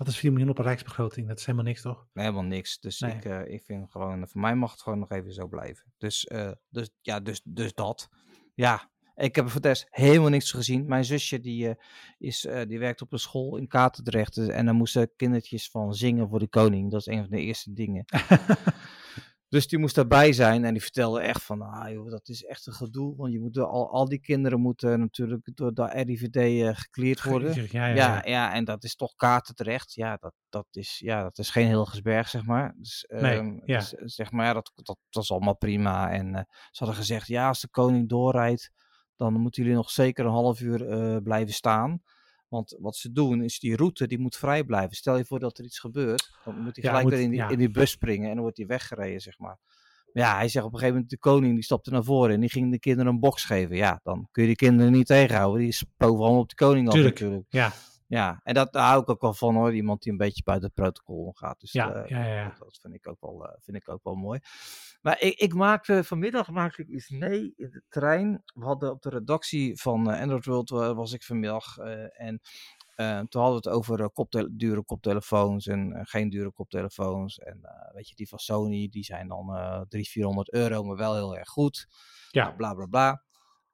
Wat is 4 miljoen op een rijksbegroting? Dat is helemaal niks, toch? Nee, helemaal niks. Dus Nee. ik, eh, ik vind gewoon, voor mij mag het gewoon nog even zo blijven. Dus, eh, dus ja, dus, dus dat. Ja, ik heb voor de rest helemaal niks gezien. Mijn zusje die, eh, is, eh, die werkt op een school in Katendrecht. dus- En daar moesten kindertjes van zingen voor de koning. Dat is een van de eerste dingen. [laughs] Dus die moest daarbij zijn en die vertelde echt van, ah joh, dat is echt een gedoe. Want je moet, al, al die kinderen moeten natuurlijk door de RIVD eh gecleared worden. Ja, ja, ja. Ja, ja, en dat is toch kaartenterecht. Ja, dat, dat, is, ja, dat is geen Hilgersberg, zeg maar. Dus, Nee, ehm, ja. dus, eh, zeg maar, ja, dat, dat, is allemaal prima. En eh, ze hadden gezegd, ja, als de koning doorrijdt, dan moeten jullie nog zeker een half uur blijven staan. Want wat ze doen, is die route, die moet vrij blijven. Stel je voor dat er iets gebeurt, dan moet hij Ja, gelijk moet- weer in die, ja. in die bus springen en dan wordt hij weggereden, zeg maar. Maar ja, hij zegt op een gegeven moment, de koning die stapte naar voren en die ging de kinderen een box geven. Ja, dan kun je die kinderen niet tegenhouden. Die spoven allemaal op de koning af Tuurlijk. natuurlijk. Ja, Ja, en dat, daar hou ik ook wel van hoor. Iemand die een beetje buiten het protocol omgaat. Dus Ja, eh, ja, ja, ja. Dat, vind, ik ook wel, eh, vind ik ook wel mooi. Maar ik, ik maakte vanmiddag maakte ik iets mee in de trein. We hadden op de redactie van eh, Android World was ik vanmiddag. en toen hadden we het over koptele- dure koptelefoons en geen dure koptelefoons. En weet je, die van Sony, die zijn dan eh 300, 400 euro, maar wel heel erg goed. Ja. Bla bla bla.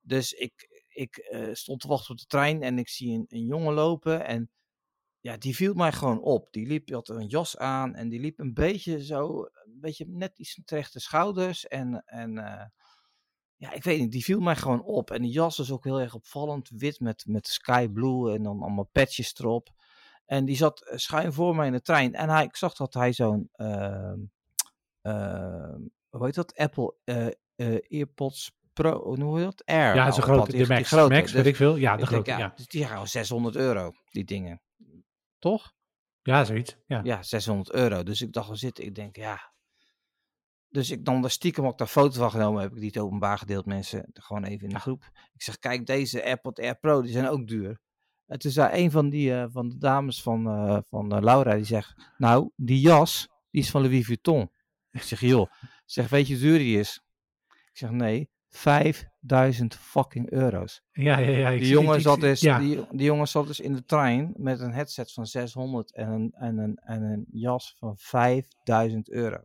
Dus ik, ik eh, stond te wachten op de trein en ik zie een, een jongen lopen. En ja, die viel mij gewoon op. Die liep, had een jas aan en die liep een beetje zo, een beetje net iets terecht de schouders. En, en eh, ja, ik weet niet, die viel mij gewoon op. En die jas is ook heel erg opvallend, wit met, met sky blue en dan allemaal patches erop. En die zat eh, schuin voor mij in de trein. En hij, ik zag dat hij zo'n, ehm, hoe heet dat, Apple EarPods Pro, hoe noem je dat? Air. ja, had grote, die- de Max, grote. Max, Dus- weet ik veel. Ja, de denk, grote, ja, ja. Dus die gaan 600 euro, die dingen. Toch? Ja, zoiets, ja. Ja, 600 euro. Dus ik dacht, we zitten. Ik denk, ja. Dus ik dan daar stiekem ook daar foto van genomen. Heb ik die het openbaar gedeeld, mensen. Gewoon even in de groep. Ik zeg, kijk, deze AirPod Air Pro, die zijn ook duur. En toen zei een van, die, eh, van de dames van, eh, van eh, Laura, die zegt, nou, die jas, die is van Louis Vuitton. Ik zeg, joh. Zeg, weet je hoe duur die is? Ik zeg, nee, 5000 fucking euro's. Ja, ja, ja. ik Die jongen, zat dus, ja. die, die jongen zat dus in de trein met een headset van 600 en een, en een, en een jas van 5000 euro.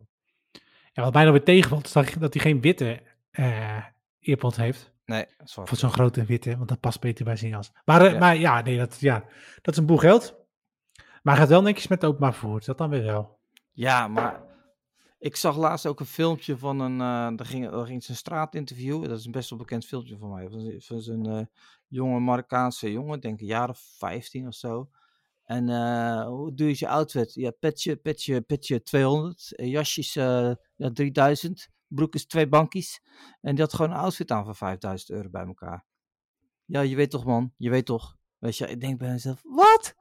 ja, wat mij nou weer tegenvalt, is dat, dat hij geen witte eh earpods heeft. Nee, zwart. Of zo'n grote witte, want dat past beter bij zijn jas. Maar, eh, Ja. maar ja, nee, dat, ja, dat is een boel geld. Maar hij gaat wel netjes met openbaar vervoer, dat dan weer wel. Ja, maar ik zag laatst ook een filmpje van een, eh daar ging, daar ging ze een straatinterview. Dat is een best wel bekend filmpje van mij. Van, van zo'n eh, jonge Marokkaanse jongen, denk een jaar of 15 of zo. En eh, hoe duur is je outfit? Ja, petje, petje, petje 200. eh, jasjes ja, 3000. broek is twee bankjes. En die had gewoon een outfit aan van 5000 euro bij elkaar. Ja, je weet toch man, je weet toch. Weet je, ik denk bij mezelf, wat?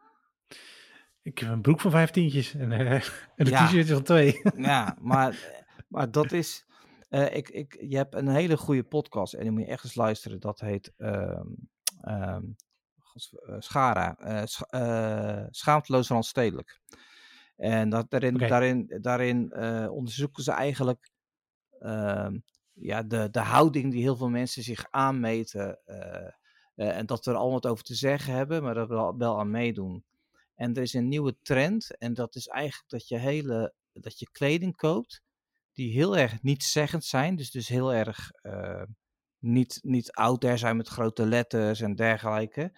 Ik heb een broek van vijftientjes en, eh, [laughs] en een Ja. t-shirtje van twee. [laughs] Ja, maar, [laughs] maar dat is. eh, ik, ik, je hebt een hele goede podcast en die moet je echt eens luisteren. Dat heet gods- eh, Schara. eh, Sch- Schaamteloos randstedelijk. En dat, daarin, daarin, daarin onderzoeken ze eigenlijk ehm, ja, de, de houding die heel veel mensen zich aanmeten. en dat we er allemaal wat over te zeggen hebben, maar dat we wel aan meedoen. En er is een nieuwe trend en dat is eigenlijk dat je hele dat je kleding koopt die heel erg niet-zeggend zijn. Dus, dus heel erg eh, niet, niet out there zijn met grote letters en dergelijke.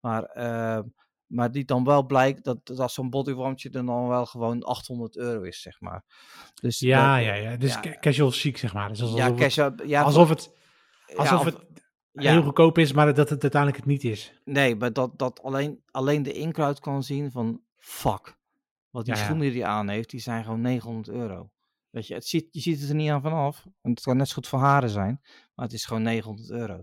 Maar, eh, maar die dan wel blijkt dat, dat zo'n bodywarmtje dan, dan wel gewoon 800 euro is, zeg maar. Dus Ja, dat- ja, ja. Dus ja. casual chic, zeg maar. Dus alsof, ja, het, cash, ja, alsof het, ja, alsof of- het ja. heel goedkoop is, maar dat het uiteindelijk het niet is. Nee, maar dat, dat alleen, alleen de inkruid kan zien van fuck. Wat die Ja, schoenen die hij aan heeft, die zijn gewoon 900 euro. Weet je, het ziet, je ziet het er niet aan vanaf. En het kan net zo goed van haren zijn. Maar het is gewoon 900 euro.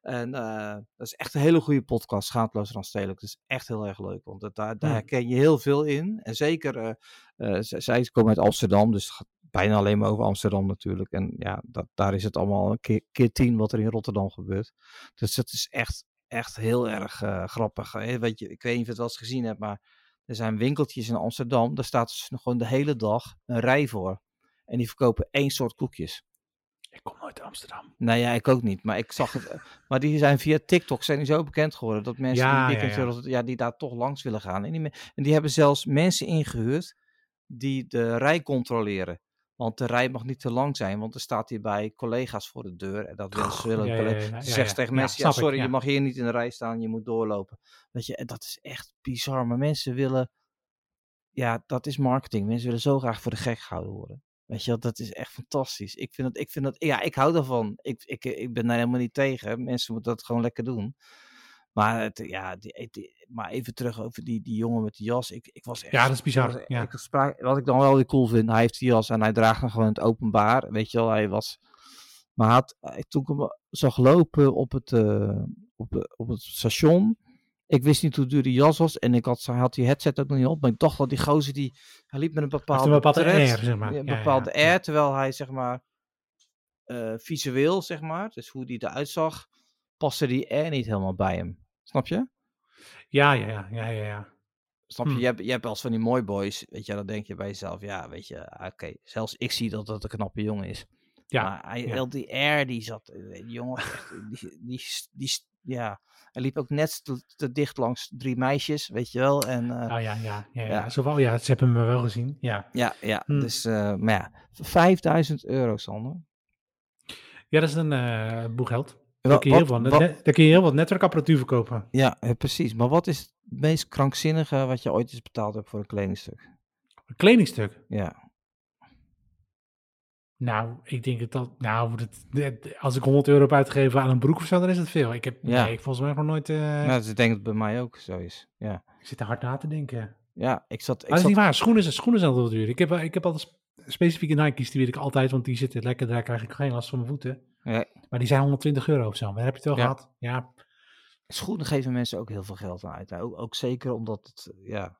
En eh, dat is echt een hele goede podcast, Schaamteloos Randstedelijk. Dat is echt heel erg leuk, want dat, daar, daar herken je heel veel in. En zeker, eh, eh, zij komen uit Amsterdam, dus het gaat bijna alleen maar over Amsterdam natuurlijk. En ja, dat, daar is het allemaal een keer, keer tien wat er in Rotterdam gebeurt. Dus dat is echt, echt heel erg eh, grappig. hè. Weet je, ik weet niet of je het wel eens gezien hebt, maar er zijn winkeltjes in Amsterdam. Daar staat dus nog gewoon de hele dag een rij voor. En die verkopen één soort koekjes. Ik kom nooit uit Amsterdam. Nou ja, ik ook niet. Maar ik zag het. eh, maar die zijn via TikTok zijn die zo bekend geworden dat mensen Ja, die, ja, weekend, ja. ja, ja, die daar toch langs willen gaan. En die, en die hebben zelfs mensen ingehuurd die de rij controleren. Want de rij mag niet te lang zijn, want er staat hier bij collega's voor de deur. En dat willen ze willen. Ja, ja, ja, zegt tegen mensen: ja, ik, sorry, je mag hier niet in de rij staan, je moet doorlopen. Weet je, en dat is echt bizar. Maar mensen willen. Ja, dat is marketing. Mensen willen zo graag voor de gek gehouden worden. Weet je, dat is echt fantastisch. Ik vind dat, ik vind dat, ja, ik hou daarvan. Ik, ik, ik ben daar helemaal niet tegen. Mensen moeten dat gewoon lekker doen. Maar, het, ja, die, die- maar even terug over die, die jongen met die jas. Ik, ik was echt, Ja, dat is bizar, was- ja. ik sprak- wat ik dan wel weer cool vind, hij heeft die jas en hij draagt hem gewoon in het openbaar. Weet je wel, hij was. Maar had, hij- toen ik hem zag lopen op het, eh, op, de- op het station. Ik wist niet hoe duur die jas was. En ik had, hij had die headset ook nog niet op. Maar ik dacht dat die gozer die. Hij liep met een bepaalde. een bepaalde air, zeg maar. Een ja, bepaalde ja. air. Terwijl hij zeg maar. eh, visueel, zeg maar. Dus hoe die eruit zag. Paste die air niet helemaal bij hem. Snap je? Ja, ja, ja, ja, ja. ja. Snap je? Hmm. Je, hebt, je hebt eens van die mooi boys. Weet je, dan denk je bij jezelf. Ja, weet je. ah, Oké, zelfs ik zie dat dat een knappe jongen is. Ja, maar hij, ja. die air die zat. eh, Die jongen, echt, die, die, die, ja. Hij liep ook net te, te dicht langs drie meisjes, weet je wel. En eh, Oh, ja, ja, ja, ja. Ja. Zo wel, ja, ze hebben me wel gezien. Ja, ja, ja. Hmm. Dus, eh, maar ja, 5000 euro, Sander. ja dat is een eh boeggeld. Daar kun, je heel wat- wat, wat- net- daar kun je heel wat netwerkapparatuur verkopen. ja, precies. Maar wat is het meest krankzinnige wat je ooit eens betaald hebt voor een kledingstuk? Een kledingstuk. Ja, Nou, ik denk dat dat... Nou, dat, dat- als ik 100 euro heb uitgegeven aan een broek of zo, dan is het veel. Ik heb Ja. nee, ik volgens mij nog nooit... eh, nou, ik denk dat bij mij ook zo is. Ja, Ik zit er hard na te denken. ja ik zat... Ik Maar dat is zat niet waar. Schoenen, zijn- schoenen zijn altijd duur. Ik heb, ik heb altijd specifieke Nike's, die weet ik altijd, want die zitten lekker. Daar krijg ik geen last van mijn voeten. Ja. Maar die zijn 120 euro of zo. Maar heb je het wel Ja. gehad? Ja, Schoenen geven mensen ook heel veel geld aan uit. Ook, ook zeker omdat het, eh, ja...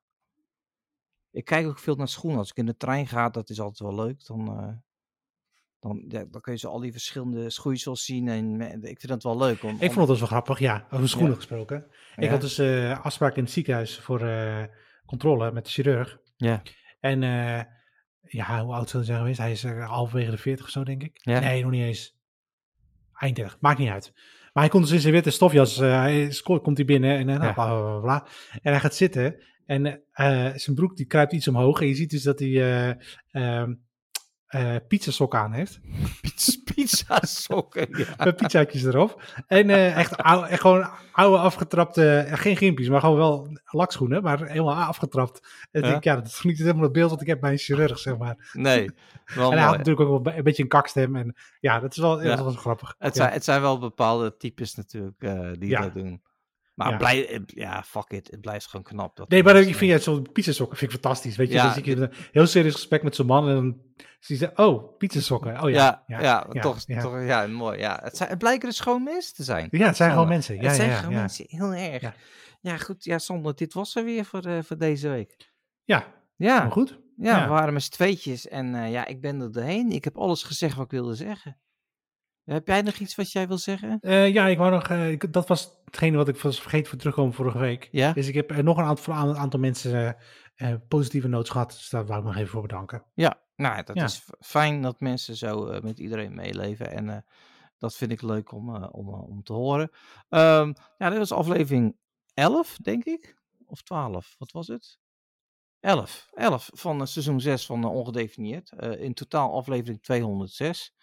Ik kijk ook veel naar schoenen. Als ik in de trein ga, dat is altijd wel leuk. Dan, eh, dan, ja, dan kun je zo al die verschillende schoeisels zien. En ik vind dat wel leuk. Om, ik vond het dus wel grappig. Ja, over schoenen Ja. gesproken. Ik had dus eh, afspraak in het ziekenhuis voor controle met de chirurg. Ja. En ja, hoe oud zou hij zijn geweest? Hij is eh, halverwege de 40 of zo, denk ik. Ja. Nee, nog niet eens. Eind 30, maakt niet uit. Maar hij komt dus in zijn witte stofjas, eh, hij is, komt hij binnen en, Ja. bla, bla, bla, en hij gaat zitten en zijn broek die kruipt iets omhoog en je ziet dus dat hij eh ehm eh, pizzasok aan heeft. Pizza, sokken. Ja. [laughs] Met pizzaatjes erop. En eh, [laughs] echt, oude, echt gewoon oude afgetrapte, eh, geen gimpies, maar gewoon wel lakschoenen, maar helemaal afgetrapt. En Ja. ik denk, ja, dat is niet helemaal het beeld wat ik heb bij een chirurg, zeg maar. Nee, wel [laughs] en hij had natuurlijk ook wel een beetje een kakstem. En ja, dat is wel, Ja. dat was grappig. Het Ja. zijn, het zijn wel bepaalde types natuurlijk die dat doen. Maar Ja. blij, eh, ja, fuck it. Het blijft gewoon knap. Dat Nee, maar ik vind ja, zo'n pizzasokken vind ik fantastisch. Weet je, Ja, dan zie je een heel serieus gesprek met zo'n man en dan zie je, oh, pizzasokken. Oh ja, ja, ja, ja, toch, ja. toch, ja, mooi. Ja. Het, zijn, het blijken dus gewoon mensen te zijn. Ja, het zijn gewoon mensen. Ja, het zijn gewoon mensen, heel erg. Ja. Goed. Ja, Sander, dit was er weer voor, eh, voor deze week. Ja, Ja, maar goed. ja, we waren met z'n tweetjes en eh, ja, ik ben er doorheen. Ik heb alles gezegd wat ik wilde zeggen. Heb jij nog iets wat jij wil zeggen? Ja, ik wou nog, ik- dat was hetgene wat ik was vergeten voor terugkomen vorige week. Ja? Dus ik heb er nog een aantal, een aantal mensen eh, eh, positieve notes gehad. Dus daar wou ik nog even voor bedanken. Ja, nou, dat Ja. is fijn dat mensen zo eh, met iedereen meeleven. En dat vind ik leuk om, om, om te horen. Ehm, ja, dit was aflevering 11, denk ik. Of 12, wat was het? 11. 11 van seizoen 6 van Ongedefinieerd. In totaal aflevering 206.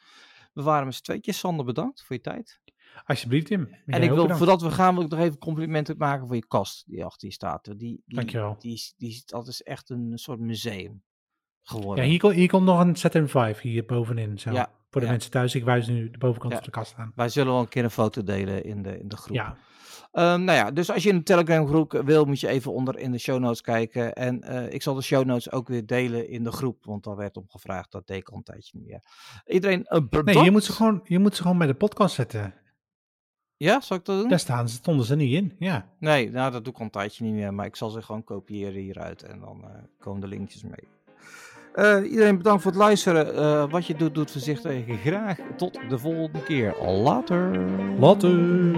We waren met z'n tweetjes. Sander, bedankt voor je tijd. Alsjeblieft, Tim. en ik wil, bedankt. voordat we gaan, wil ik nog even complimenten maken voor je kast die achter je staat. Die, die, Dankjewel. Die, is- die, dat is echt een soort museum geworden. Ja, hier, komt- hier komt nog een ZM5 hier bovenin. Zo. Ja, Voor de ja. mensen thuis, ik wijs nu de bovenkant Ja. van de kast aan. Wij zullen wel een keer een foto delen in de, in de groep. Ja, Ehm, nou ja, dus als je in de Telegram groep wil, moet je even onder in de show notes kijken. En eh, ik zal de show notes ook weer delen in de groep, want daar werd om gevraagd. Dat deed ik al een tijdje niet meer. Iedereen eh, bedankt. nee, je moet, ze gewoon, je moet ze gewoon bij de podcast zetten. Ja, zal ik dat doen? Daar staan ze, stonden ze niet in. Ja, Nee, nou dat doe ik al een tijdje niet meer, maar ik zal ze gewoon kopiëren hieruit en dan eh, komen de linkjes mee. Eh, iedereen bedankt voor het luisteren. Eh, wat je doet, doet voorzichtig. Graag tot de volgende keer. Later. later.